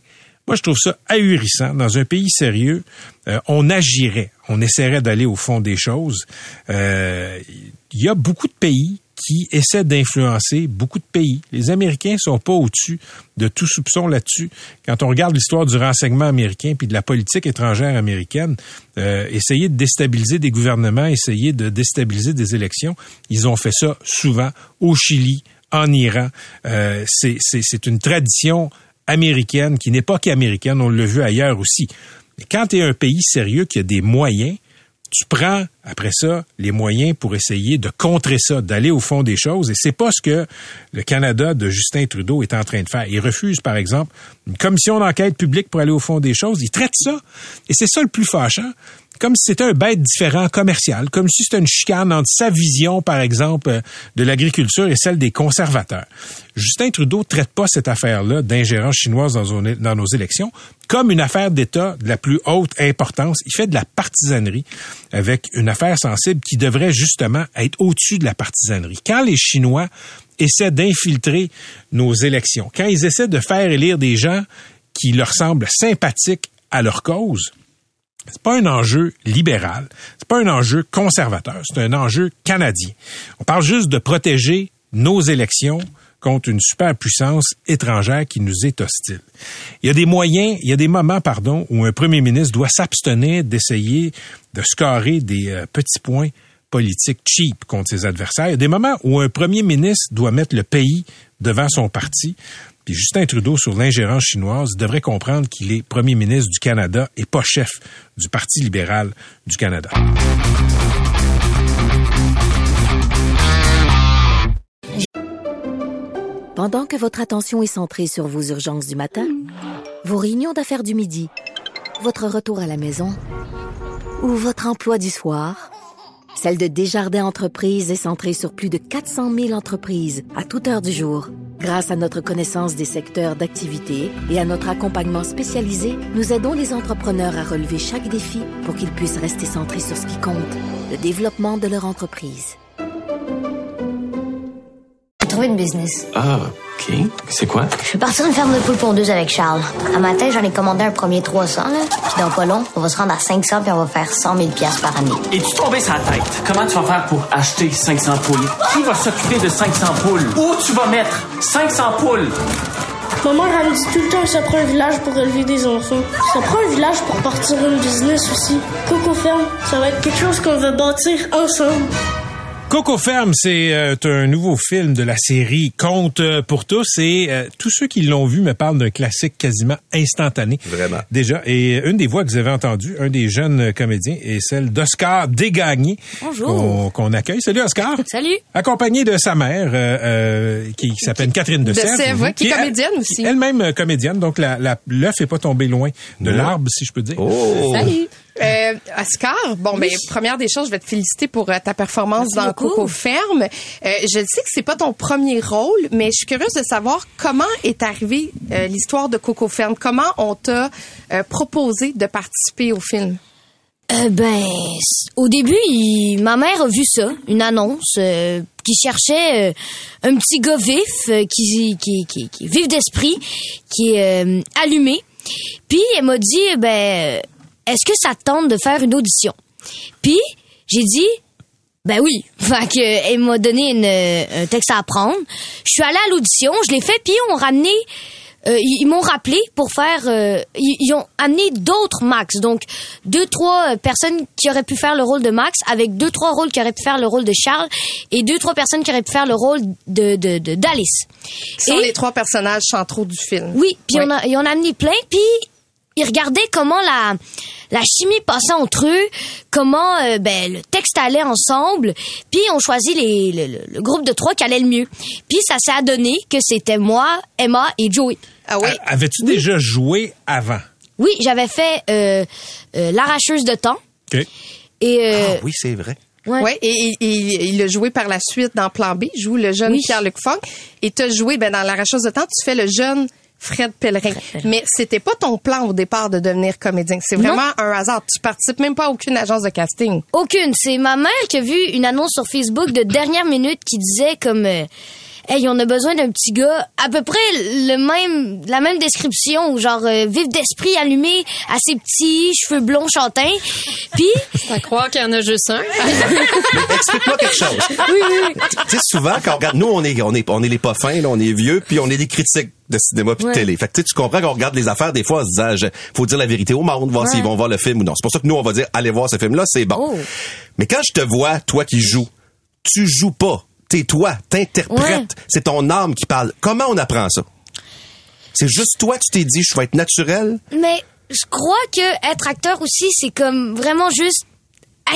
Moi, je trouve ça ahurissant. Dans un pays sérieux, euh, on agirait, on essaierait d'aller au fond des choses. Il y a beaucoup de pays qui essaie d'influencer beaucoup de pays. Les Américains sont pas au-dessus de tout soupçon là-dessus. Quand on regarde l'histoire du renseignement américain puis de la politique étrangère américaine, euh, essayer de déstabiliser des gouvernements, essayer de déstabiliser des élections, ils ont fait ça souvent au Chili, en Iran. Euh, c'est une tradition américaine qui n'est pas qu'américaine, on l'a vu ailleurs aussi. Quand tu es un pays sérieux qui a des moyens, tu prends après ça les moyens pour essayer de contrer ça, d'aller au fond des choses. Et c'est pas ce que le Canada de Justin Trudeau est en train de faire. Il refuse, par exemple, une commission d'enquête publique pour aller au fond des choses. Il traite ça. Et c'est ça le plus fâchant comme si c'était un bête différent commercial, comme si c'était une chicane entre sa vision, par exemple, euh, de l'agriculture et celle des conservateurs. Justin Trudeau traite pas cette affaire-là d'ingérence chinoise dans nos élections comme une affaire d'État de la plus haute importance. Il fait de la partisanerie avec une affaire sensible qui devrait justement être au-dessus de la partisanerie. Quand les Chinois essaient d'infiltrer nos élections, quand ils essaient de faire élire des gens qui leur semblent sympathiques à leur cause, c'est pas un enjeu libéral, c'est pas un enjeu conservateur, c'est un enjeu canadien. On parle juste de protéger nos élections contre une superpuissance étrangère qui nous est hostile. Il y a des moyens, il y a des moments, pardon, où un premier ministre doit s'abstenir d'essayer de scorer des euh, petits points politiques cheap contre ses adversaires. Il y a des moments où un premier ministre doit mettre le pays devant son parti. Justin Trudeau, sur l'ingérence chinoise, devrait comprendre qu'il est premier ministre du Canada et pas chef du Parti libéral du Canada. Pendant que votre attention est centrée sur vos urgences du matin, vos réunions d'affaires du midi, votre retour à la maison ou votre emploi du soir, celle de Desjardins Entreprises est centrée sur plus de 400 000 entreprises à toute heure du jour. Grâce à notre connaissance des secteurs d'activité et à notre accompagnement spécialisé, nous aidons les entrepreneurs à relever chaque défi pour qu'ils puissent rester centrés sur ce qui compte, le développement de leur entreprise. Trouvé une business. Ah, OK. C'est quoi? Je vais partir une ferme de poules pondeuses avec Charles. À matin, j'en ai commandé un premier 300, là. Puis dans pas long, on va se rendre à 500 puis on va faire 100 000 par année. Es-tu tombé sur la tête? Comment tu vas faire pour acheter 500 poules? Qui va s'occuper de 500 poules? Où tu vas mettre 500 poules? Ma mère, elle me dit tout le temps que ça prend un village pour élever des enfants. Ça prend un village pour partir une business aussi. Coco Ferme, ça va être quelque chose qu'on va bâtir ensemble. Coco Ferme, c'est euh, un nouveau film de la série Conte pour tous et euh, tous ceux qui l'ont vu me parlent d'un classique quasiment instantané. Vraiment. Déjà. Et une des voix que vous avez entendues, un des jeunes comédiens, est celle d'Oscar Dégagné. Bonjour. Qu'on accueille. Salut Oscar. Salut. Accompagné de sa mère, euh, qui, s'appelle Catherine de, de Sèvres. qui est comédienne aussi. Elle-même comédienne, donc l'œuf la, la, est pas tombé loin de l'arbre, si je peux dire. Oh. Salut. Euh, Oscar, bon, ben, première des choses, je vais te féliciter pour euh, ta performance dans Coco Ferme. Euh, je sais que c'est pas ton premier rôle, mais je suis curieuse de savoir comment est arrivée euh, l'histoire de Coco Ferme. Comment on t'a euh, proposé de participer au film? Euh, ben, au début, il- ma mère a vu ça, une annonce euh, qui cherchait un petit gars vif, qui, qui, qui, qui est vif d'esprit, qui est euh, allumé. Puis elle m'a dit, ben, est-ce que ça te tente de faire une audition? Puis j'ai dit, ben oui. Fait que elle m'a donné une, euh, un texte à apprendre. Je suis allée à l'audition, je l'ai fait, puis ils ont ramené euh, ils, ils m'ont rappelé pour faire euh, ils, ils ont amené d'autres Max donc deux trois personnes qui auraient pu faire le rôle de Max avec deux trois rôles qui auraient pu faire le rôle de Charles et deux trois personnes qui auraient pu faire le rôle de de de- d'Alice Qui sont Et- les trois personnages centraux du film. oui puis on a ils a amené plein puis ils regardaient comment la la chimie passait entre eux, comment euh, ben, le texte allait ensemble, puis on choisit les, le, le- le groupe de trois qui allait le mieux. Puis ça s'est adonné que c'était moi, Emma et Joey. Ah oui? A- Avais-tu déjà joué avant? Oui, j'avais fait euh, euh, l'arracheuse de temps. OK. Et euh, Ah oui, c'est vrai. ouais. Ouais, et, il a joué par la suite dans Plan B, il joue le jeune Oui. Pierre-Luc Funk. Et tu as joué ben, dans L'arracheuse de temps, tu fais le jeune Fred Pellerin. Mais c'était pas ton plan au départ de devenir comédien. C'est Non. vraiment un hasard. Tu participes même pas à aucune agence de casting. Aucune. C'est ma mère qui a vu une annonce sur Facebook de dernière minute qui disait comme euh, hey, on a besoin d'un petit gars à peu près le même, la même description, genre euh, vif d'esprit, allumé, assez petit, cheveux blonds châtains. Puis, à croire qu'il y en a juste un. Explique-moi quelque chose. Oui, oui. Tu sais, souvent, quand on regarde, nous, on est, on est, on est les pas fins, là, on est vieux, puis on est des critiques de cinéma puis de Ouais. télé. Fait que tu sais, tu comprends qu'on regarde les affaires des fois en se disant, je- faut dire la vérité au monde, voir Ouais. s'ils vont voir le film ou non. C'est pour ça que nous, on va dire, allez voir ce film-là, c'est bon. Oh. Mais quand je te vois, toi qui joues, tu joues pas. T'es toi, t'interprètes. Ouais. C'est ton âme qui parle. Comment on apprend ça? C'est juste toi, tu t'es dit, je vais être naturel? Mais je crois que être acteur aussi, c'est comme vraiment juste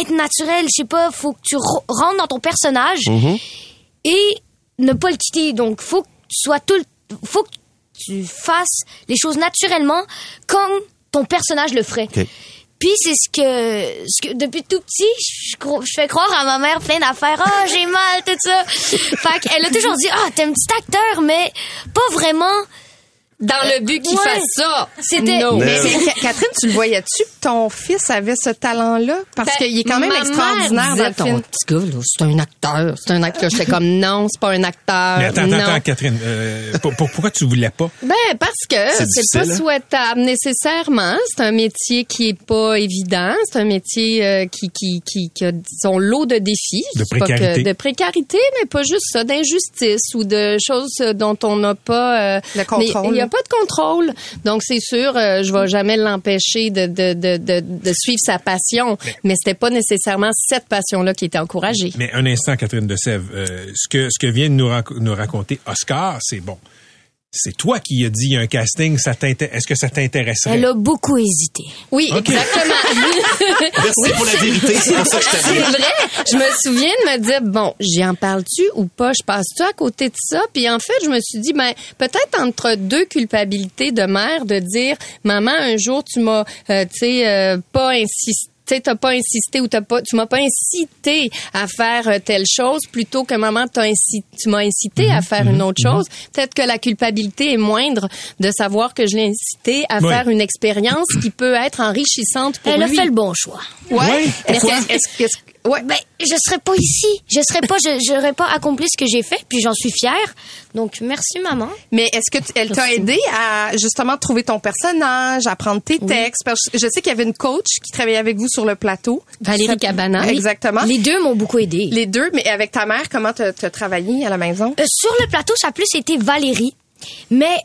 être naturel. Je sais pas, faut que tu rentres dans ton personnage et ne pas le quitter. Donc, faut que tu sois tout, le- faut que tu fasses les choses naturellement comme ton personnage le ferait. Puis c'est ce que, ce que depuis tout petit, je, je fais croire à ma mère plein d'affaires. Ah, j'ai mal, tout ça. fait qu'elle a toujours dit, ah, t'es un petit acteur, mais pas vraiment. Dans le but qu'il Ouais. fasse ça. C'était- No. Mais, Catherine, tu le voyais-tu que ton fils avait ce talent-là? Parce Ben, qu'il est quand même extraordinaire dans ton film. petit gars, là, c'est un acteur. C'est un acteur. J'étais comme, non, c'est pas un acteur. Mais attends, attends, non. attends, Catherine. euh, pour- pour- pourquoi tu voulais pas? Ben parce que C'est pas hein? souhaitable nécessairement. C'est un métier qui est pas évident. C'est un métier euh, qui, qui qui qui a son lot de défis. De pas que- précarité. de précarité, mais pas juste ça, d'injustice ou de choses dont on n'a pas euh, Le contrôle. mais pas de contrôle. Donc c'est sûr, euh, je vais jamais l'empêcher de, de de de de suivre sa passion. Mais c'était pas nécessairement cette passion-là qui était encouragée. Mais un instant, Catherine de Sèvres. euh, ce que ce que vient de nous, rac- nous raconter Oscar, c'est bon. C'est toi qui as dit un casting. Ça Est-ce que ça t'intéresserait? Elle a beaucoup hésité. Oui, exactement. Merci pour la vérité, c'est pour ça que je C'est vrai. Je me souviens de me dire, bon, j'y en parle-tu ou pas? Je passe-tu à côté de ça? Puis en fait, je me suis dit, ben, peut-être entre deux culpabilités de mère, de dire, maman, un jour, tu m'as, euh, tu sais, euh, pas insisté tu sais, t'as pas insisté ou t'as pas, tu m'as pas incité à faire euh, telle chose plutôt que maman t'a incité, tu m'as incité à faire une autre chose. Peut-être que la culpabilité est moindre de savoir que je l'ai incité à Oui. faire une expérience qui peut être enrichissante pour Elle a lui. fait le bon choix. Ouais. Ouais, Est-ce pourquoi? est-ce que- est-ce que- ouais. Ben, je serais pas ici. Je serais pas, je, j'aurais pas accompli ce que j'ai fait, puis j'en suis fière. Donc, merci, maman. Mais est-ce que tu- elle t'a aidé à justement trouver ton personnage, à prendre tes textes? Parce que je sais qu'il y avait une coach qui travaillait avec vous sur le plateau. Valérie Cabana. Exactement. Les deux m'ont beaucoup aidé. Les deux, mais avec ta mère, comment t'as t'as travaillé à la maison? Euh, sur le plateau, ça a plus été Valérie. Mais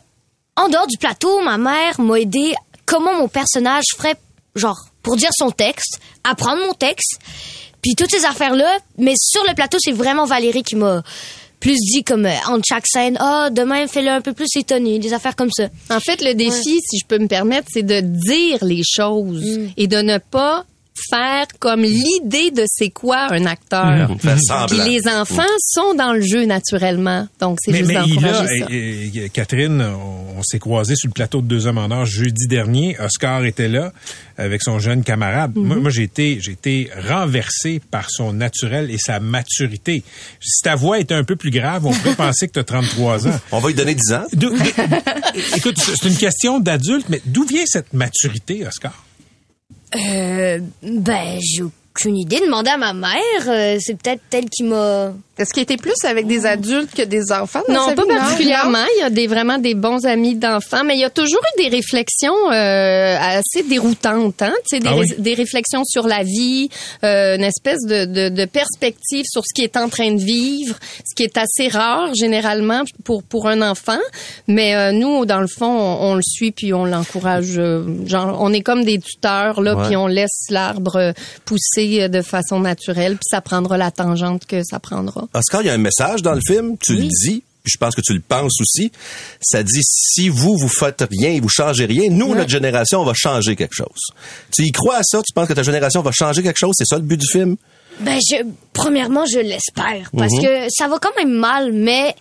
en dehors du plateau, ma mère m'a aidé comment mon personnage ferait, genre, pour dire son texte, apprendre mon texte, puis toutes ces affaires-là. Mais sur le plateau, c'est vraiment Valérie qui m'a plus dit comme euh, entre chaque scène, ah, demain, fais-le un peu plus étonné, des affaires comme ça. En fait, le défi, si je peux me permettre, c'est de dire les choses Mm. et de ne pas faire comme l'idée de c'est quoi un acteur. Semblant. Puis les enfants sont dans le jeu naturellement. Donc, c'est juste mais il a, d'encourager ça. et- et- Catherine, on, on s'est croisés sur le plateau de Deux hommes en or jeudi dernier. Oscar était là avec son jeune camarade. Moi, moi j'ai été, j'ai été renversé par son naturel et sa maturité. Si ta voix était un peu plus grave, on pourrait penser que tu as 33 ans. On va lui donner 10 ans. Écoute, c'est une question d'adulte, mais d'où vient cette maturité, Oscar? Euh, ben, j'ai aucune idée. Demander à ma mère, euh, c'est peut-être elle qui m'a... Est-ce qu'il était plus avec des adultes que des enfants? dans Non, sa pas vie? particulièrement. Il y a des vraiment des bons amis d'enfants, mais il y a toujours eu des réflexions euh, assez déroutantes, hein. Tu sais, des, Ah oui? ré- des réflexions sur la vie, euh, une espèce de, de, de perspective sur ce qui est en train de vivre, ce qui est assez rare généralement pour pour un enfant. Mais euh, nous, dans le fond, on, on le suit puis on l'encourage. euh, genre, on est comme des tuteurs là, Ouais. puis on laisse l'arbre pousser de façon naturelle, puis ça prendra la tangente que ça prendra. Oscar, il y a un message dans le film, tu le dis, je pense que tu le penses aussi. Ça dit, si vous, vous faites rien et vous changez rien, nous, notre génération, on va changer quelque chose. Tu y crois à ça? Tu penses que ta génération va changer quelque chose? C'est ça le but du film? Ben, je, premièrement, je l'espère. Parce Mhm. que ça va quand même mal, mais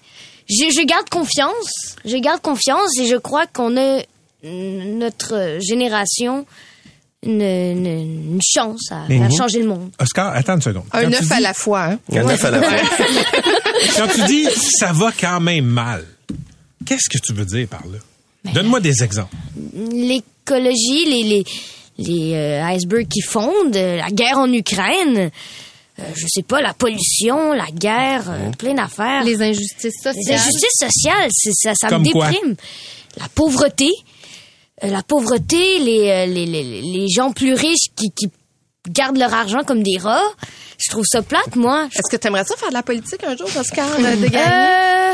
je, je garde confiance. Je garde confiance et je crois qu'on a, notre génération, une, une, une chance à, à changer le monde. Oscar, attends une seconde. Un œuf à dis- la fois. Hein? Un œuf à la fois. Quand tu dis ça va quand même mal, qu'est-ce que tu veux dire par là? Ben, Donne-moi des exemples. L'écologie, les, les, les euh, icebergs qui fondent, euh, la guerre en Ukraine, euh, je sais pas, la pollution, la guerre, euh, plein d'affaires. Les injustices sociales. Les injustices sociales, c'est ça, ça me quoi? déprime. La pauvreté, euh, la pauvreté, les, euh, les, les, les gens plus riches qui, qui gardent leur argent comme des rats. Je trouve ça plate, moi. Est-ce que tu aimerais ça faire de la politique un jour, Oscar, euh, de gagner? Euh,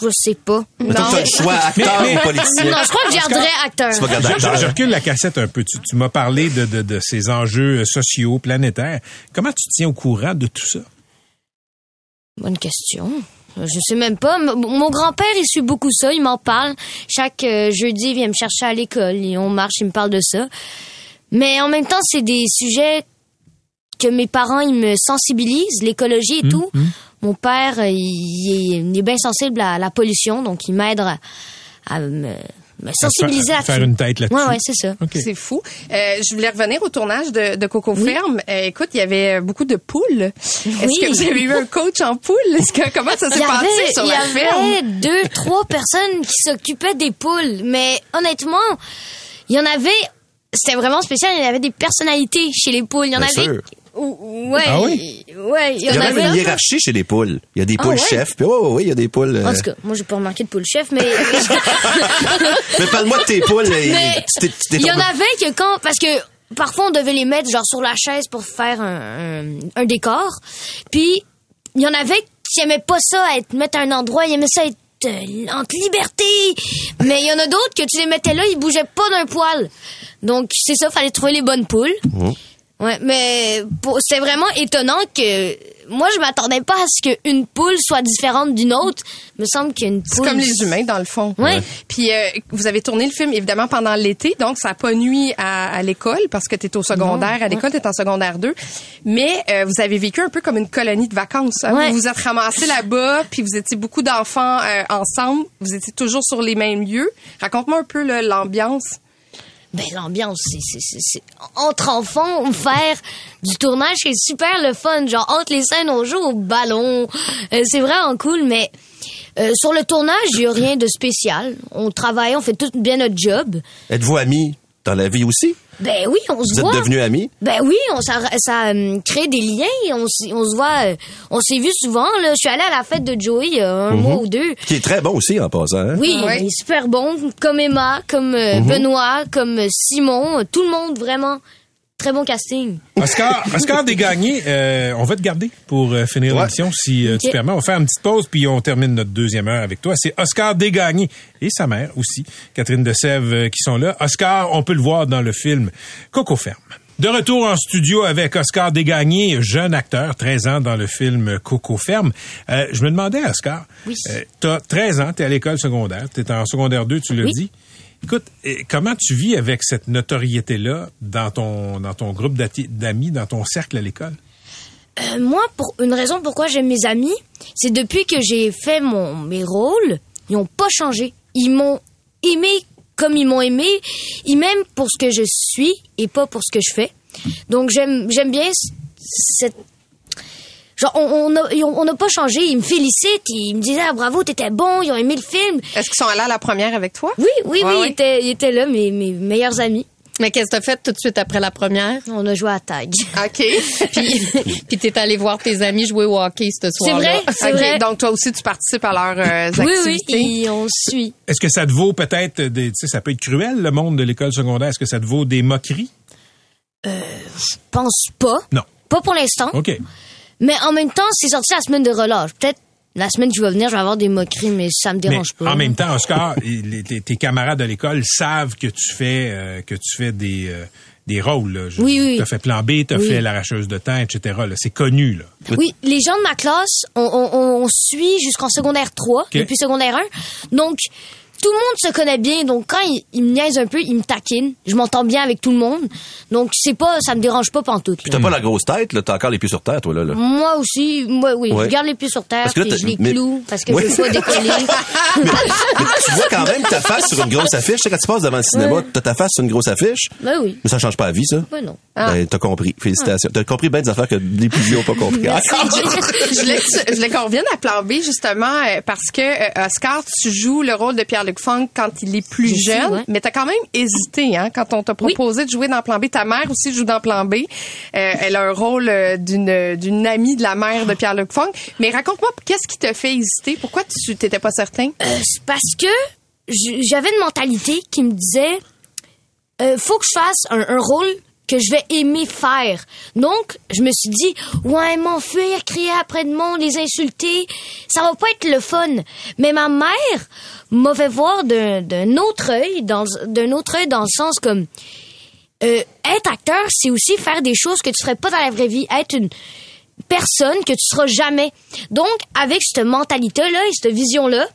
je sais pas. Mais toi, t'as le choix, acteur Mais- mais- ou politicien. Non, je crois que je garderais acteur. Tu vas garder Je, acteur. je- je recule la cassette un peu. Tu, tu m'as parlé de, de, de ces enjeux sociaux, planétaires. Comment tu te tiens au courant de tout ça? Bonne question. Je sais même pas. M- Mon grand-père, il suit beaucoup ça. Il m'en parle. Chaque euh, jeudi, il vient me chercher à l'école. Et on marche, il me parle de ça. Mais en même temps, c'est des sujets que mes parents, ils me sensibilisent, l'écologie et tout. Mon père, euh, il est, il est bien sensible à la pollution, donc il m'aide à, à me, me sensibiliser à à, faire une tête là-dessus. Ouais, ouais, c'est ça. C'est fou. Euh, je voulais revenir au tournage de, de Coco Ferme. Euh, écoute, il y avait beaucoup de poules. Est-ce Oui. que vous avez eu un coach en poule? Est-ce que, comment ça s'est Il y passé avait, sur il y la ferme? avait deux, trois personnes qui s'occupaient des poules. Mais honnêtement, il y en avait, c'était vraiment spécial. Il y avait des personnalités chez les poules. Il y en Bien avait. sûr. Ou- Ouais, Ah oui? ouais, il y Il y en a même avait. une hiérarchie chez les poules. Il y a des Ah poules ouais? chefs. Puis, ouais, ouais, ouais, il y a des poules. euh, En tout cas, moi, j'ai pas remarqué de poule chef, mais. Mais parle-moi de tes poules. Il y en avait que quand, parce que parfois on devait les mettre genre sur la chaise pour faire un, un, un décor. Puis il y en avait qui aimaient pas ça être mettre à un endroit, ils aimaient ça être euh, entre liberté. Mais il y en a d'autres que tu les mettais là, ils bougeaient pas d'un poil. Donc c'est ça, fallait trouver les bonnes poules. Ouais, mais pour- c'était vraiment étonnant que moi je m'attendais pas à ce qu'une poule soit différente d'une autre. Il me semble qu'une C'est poule comme les humains, dans le fond. Ouais. Puis euh, vous avez tourné le film, évidemment, pendant l'été, donc ça n'a pas nuit à, à l'école, parce que tu es au secondaire. Non, à l'école, tu en secondaire 2. Mais euh, vous avez vécu un peu comme une colonie de vacances. hein. Ouais. Vous vous êtes ramassés là-bas, puis vous étiez beaucoup d'enfants euh, ensemble. Vous étiez toujours sur les mêmes lieux. Raconte-moi un peu là, l'ambiance. Ben l'ambiance, c'est, entre enfants faire du tournage, c'est super le fun. Genre entre les scènes, on joue au ballon, Euh, c'est vraiment cool. Mais euh, sur le tournage, il y a rien de spécial. On travaille, on fait tout bien notre job. Êtes-vous amis dans la vie aussi? Ben oui, on se Vous êtes voit. devenus amis? Ben oui, on ça, ça euh, crée des liens. On, on se voit, euh, on s'est vu souvent. Là, je suis allée à la fête de Joey il y a un Mhm. mois ou deux. Qui est très bon aussi en passant. hein? Oui, il est super bon, comme Emma, comme euh, Mhm. Benoît, comme Simon, tout le monde vraiment très bon casting. Oscar, Oscar Desgagnés, euh, on va te garder pour euh, finir l'émission si euh, tu permets. On va faire une petite pause puis on termine notre deuxième heure avec toi. C'est Oscar Desgagnés et sa mère aussi, Catherine de Sèvres, euh, qui sont là. Oscar, on peut le voir dans le film Coco Ferme. De retour en studio avec Oscar Desgagnés, jeune acteur, 13 ans dans le film Coco Ferme. Euh, je me demandais, Oscar, Oui. euh, t'as 13 ans, t'es à l'école secondaire, t'es en secondaire 2, tu l'as Oui. dit. Écoute, comment tu vis avec cette notoriété-là dans ton, dans ton groupe d'amis, dans ton cercle à l'école? Euh, moi, pour une raison pourquoi j'aime mes amis, c'est depuis que j'ai fait mon mes rôles, ils ont pas changé. Ils m'ont aimé comme ils m'ont aimé, ils m'aiment pour ce que je suis et pas pour ce que je fais. Donc j'aime j'aime bien cette Genre, on on a- ils ont- on n'a pas changé. Ils me félicitent. Ils me disaient, ah, bravo, t'étais bon. Ils ont aimé le film. Est-ce qu'ils sont allés à la première avec toi? Oui, oui, Ouais, oui. ouais. Ils, étaient, ils étaient là, mes, mes meilleurs amis. Mais qu'est-ce que t'as fait tout de suite après la première? On a joué à tag. OK. puis, puis t'es allé voir tes amis jouer au hockey ce C'est soir-là. vrai, c'est OK, vrai. Donc, toi aussi, tu participes à leurs euh, Oui, oui, activités. et on suit. Est-ce que ça te vaut peut-être des, tu sais, ça peut être cruel, le monde de l'école secondaire. Est-ce que ça te vaut des moqueries? Euh, je pense pas. Non. Pas pour l'instant. OK. Mais en même temps, c'est sorti la semaine de relâche. Peut-être la semaine qui va venir, je vais avoir des moqueries, mais ça me dérange Mais pas. en même temps, Oscar, les- tes, tes camarades de l'école savent que tu fais, euh, que tu fais des, euh, des rôles. Là. Je- Oui, oui. T'as fait plan B, t'as Oui. fait l'arracheuse de temps, etc. là. C'est connu, là. Oui, les gens de ma classe, on, on, on suit jusqu'en secondaire 3, depuis secondaire 1. Donc, tout le monde se connaît bien. Donc, quand ils, ils me niaisent un peu, ils me taquinent. Je m'entends bien avec tout le monde. Donc, c'est pas, ça me dérange pas pantoute. Puis t'as pas la grosse tête, là. T'as encore les pieds sur terre, toi, là. là. Moi aussi, moi, oui, Ouais. je garde les pieds sur terre, Parce que là, puis t'as- je les mais- cloue parce que Ouais. je veux pas décoller. Mais tu vois quand même ta face sur une grosse affiche. Tu sais, quand tu passes devant le cinéma, Ouais. t'as ta face sur une grosse affiche. ben oui. Mais ça change pas la vie, ça. Ben non. Ah. Ben, t'as compris. Félicitations. T'as compris bien des affaires que les plus vieux ont pas compris. Merci. je voulais, qu'on revienne à plan B justement euh, parce que euh, Oscar, tu joues le rôle de Pierre-Luc Funk quand il est plus jeune, ouais. mais t'as quand même hésité hein, quand on t'a proposé de jouer dans plan B. Ta mère aussi joue dans plan B. Euh, elle a un rôle euh, d'une d'une amie de la mère de Pierre-Luc Funk. Mais raconte-moi qu'est-ce qui t'a fait hésiter? Pourquoi tu t'étais pas certain? Euh, c'est parce que j'avais une mentalité qui me disait euh, faut que je fasse un, un rôle que je vais aimer faire. Donc, je me suis dit, ouais, m'enfuir, crier après de monde, les insulter, ça va pas être le fun. Mais ma mère m'a fait voir d'un autre œil, d'un autre œil dans le sens comme euh, être acteur, c'est aussi faire des choses que tu ferais pas dans la vraie vie, être une personne que tu seras jamais. Donc, avec cette mentalité-là et cette vision-là,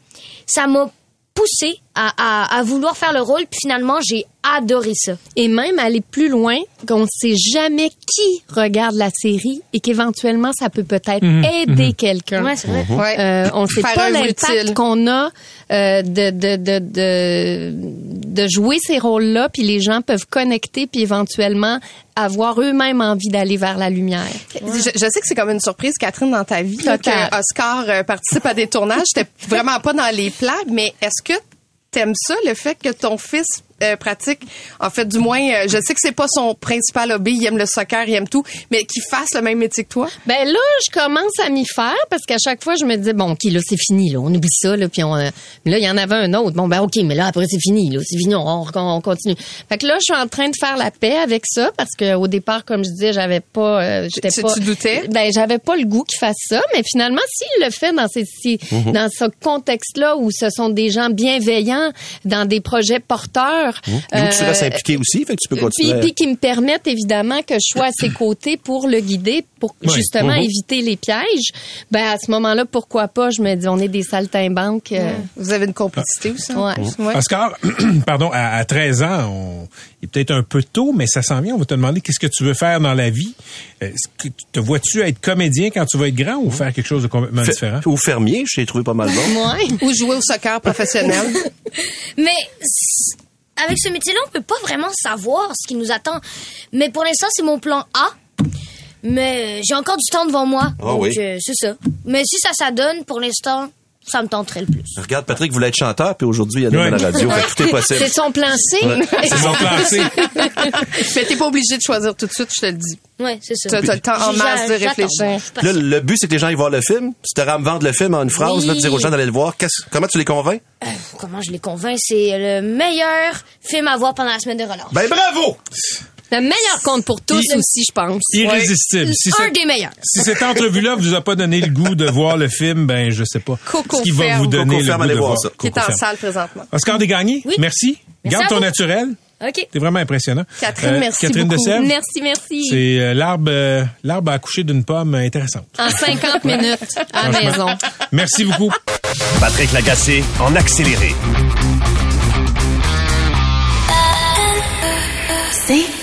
ça m'a poussé à, à, à vouloir faire le rôle, puis finalement, j'ai adoré ça. Et même aller plus loin, qu'on ne sait jamais qui regarde la série et qu'éventuellement, ça peut peut-être Mhm, aider mhm. quelqu'un. Ouais, c'est vrai. Mhm. Ouais. Euh, on ne sait Faire pas œuvre l'impact utile. qu'on a euh, de, de, de, de, de jouer ces rôles-là, puis les gens peuvent connecter, puis éventuellement avoir eux-mêmes envie d'aller vers la lumière. Je, je sais que c'est comme une surprise, Catherine, dans ta vie, là, que Oscar euh, participe à des tournages. J'étais vraiment pas dans les plans, mais est-ce que t'aimes ça, le fait que ton fils euh, pratique, en fait, du moins, euh, je sais que c'est pas son principal hobby, il aime le soccer, il aime tout, mais qu'il fasse le même métier que toi? Ben là, je commence à m'y faire parce qu'à chaque fois, je me disais bon, ok, là c'est fini, là, on oublie ça, là, puis on, euh, mais là il y en avait un autre. Bon ben ok, mais là après c'est fini, là, c'est fini, on, on, on continue. Fait que là, je suis en train de faire la paix avec ça parce que au départ, comme je disais, j'avais pas, euh, j'étais Tu- pas, tu doutais? Ben j'avais pas le goût qu'il fasse ça, mais finalement, s'il le fait dans ces, si- Mhm. dans ce contexte-là où ce sont des gens bienveillants, dans des projets porteurs, Et où tu euh, restes impliqué aussi, fait que tu peux puis, continuer. puis qui me permettent évidemment que je sois à ses côtés pour le guider, pour Oui. justement Mhm. éviter les pièges. Ben à ce moment-là, pourquoi pas Je me dis, on est des saltimbanques. euh, Vous avez une complicité aussi. Ouais. Ouais. Oscar, pardon, à, à 13 ans, on, il est peut-être un peu tôt, mais ça s'en vient. On va te demander qu'est-ce que tu veux faire dans la vie? Euh, Est-ce que tu- te vois-tu être comédien quand tu vas être grand ou faire quelque chose de complètement différent? Ou fermier, je t'ai trouvé pas mal bon. Ou jouer au soccer professionnel. Mais avec ce métier-là, on peut pas vraiment savoir ce qui nous attend. Mais pour l'instant, c'est mon plan A. Mais euh, j'ai encore du temps devant moi. Ah donc oui. euh, c'est ça. Mais si ça s'adonne, pour l'instant, ça me tenterait le plus. Regarde, Patrick voulait être chanteur, puis aujourd'hui, il y a Ouais. à la radio. Fait tout est possible. C'est son plan C. Ouais. C'est son plan C. mais t'es pas obligé de choisir tout de suite, je te le dis. Ouais, c'est ça. T'as le temps en masse de réfléchir. Là, le but, c'est que les gens aillent voir le film. Si t'aurais à me vendre le film en une phrase, Oui. là, de dire aux gens d'aller le voir, comment tu les convaincs? Euh, comment je les convainc? C'est le meilleur film à voir pendant la semaine de relâche. Ben, bravo! Le meilleur compte pour tous Il- aussi, je pense. Irrésistible. Si, Un des meilleurs. si cette entrevue-là vous a pas donné le goût de voir le film, ben je sais pas. Coco ce qui va vous donner Coco le Ferme, goût de voir ça. Qui est en Ferme. salle présentement. Oscar Desgagnés, Oui. merci. Merci Garde ton naturel. OK. T'es vraiment impressionnant. Catherine, merci Catherine beaucoup. de Sèvres, Merci, merci. c'est euh, l'arbre euh, l'arbre à accoucher d'une pomme intéressante. En 50 minutes à la maison. Merci beaucoup. Patrick Lagacé en accéléré. C'est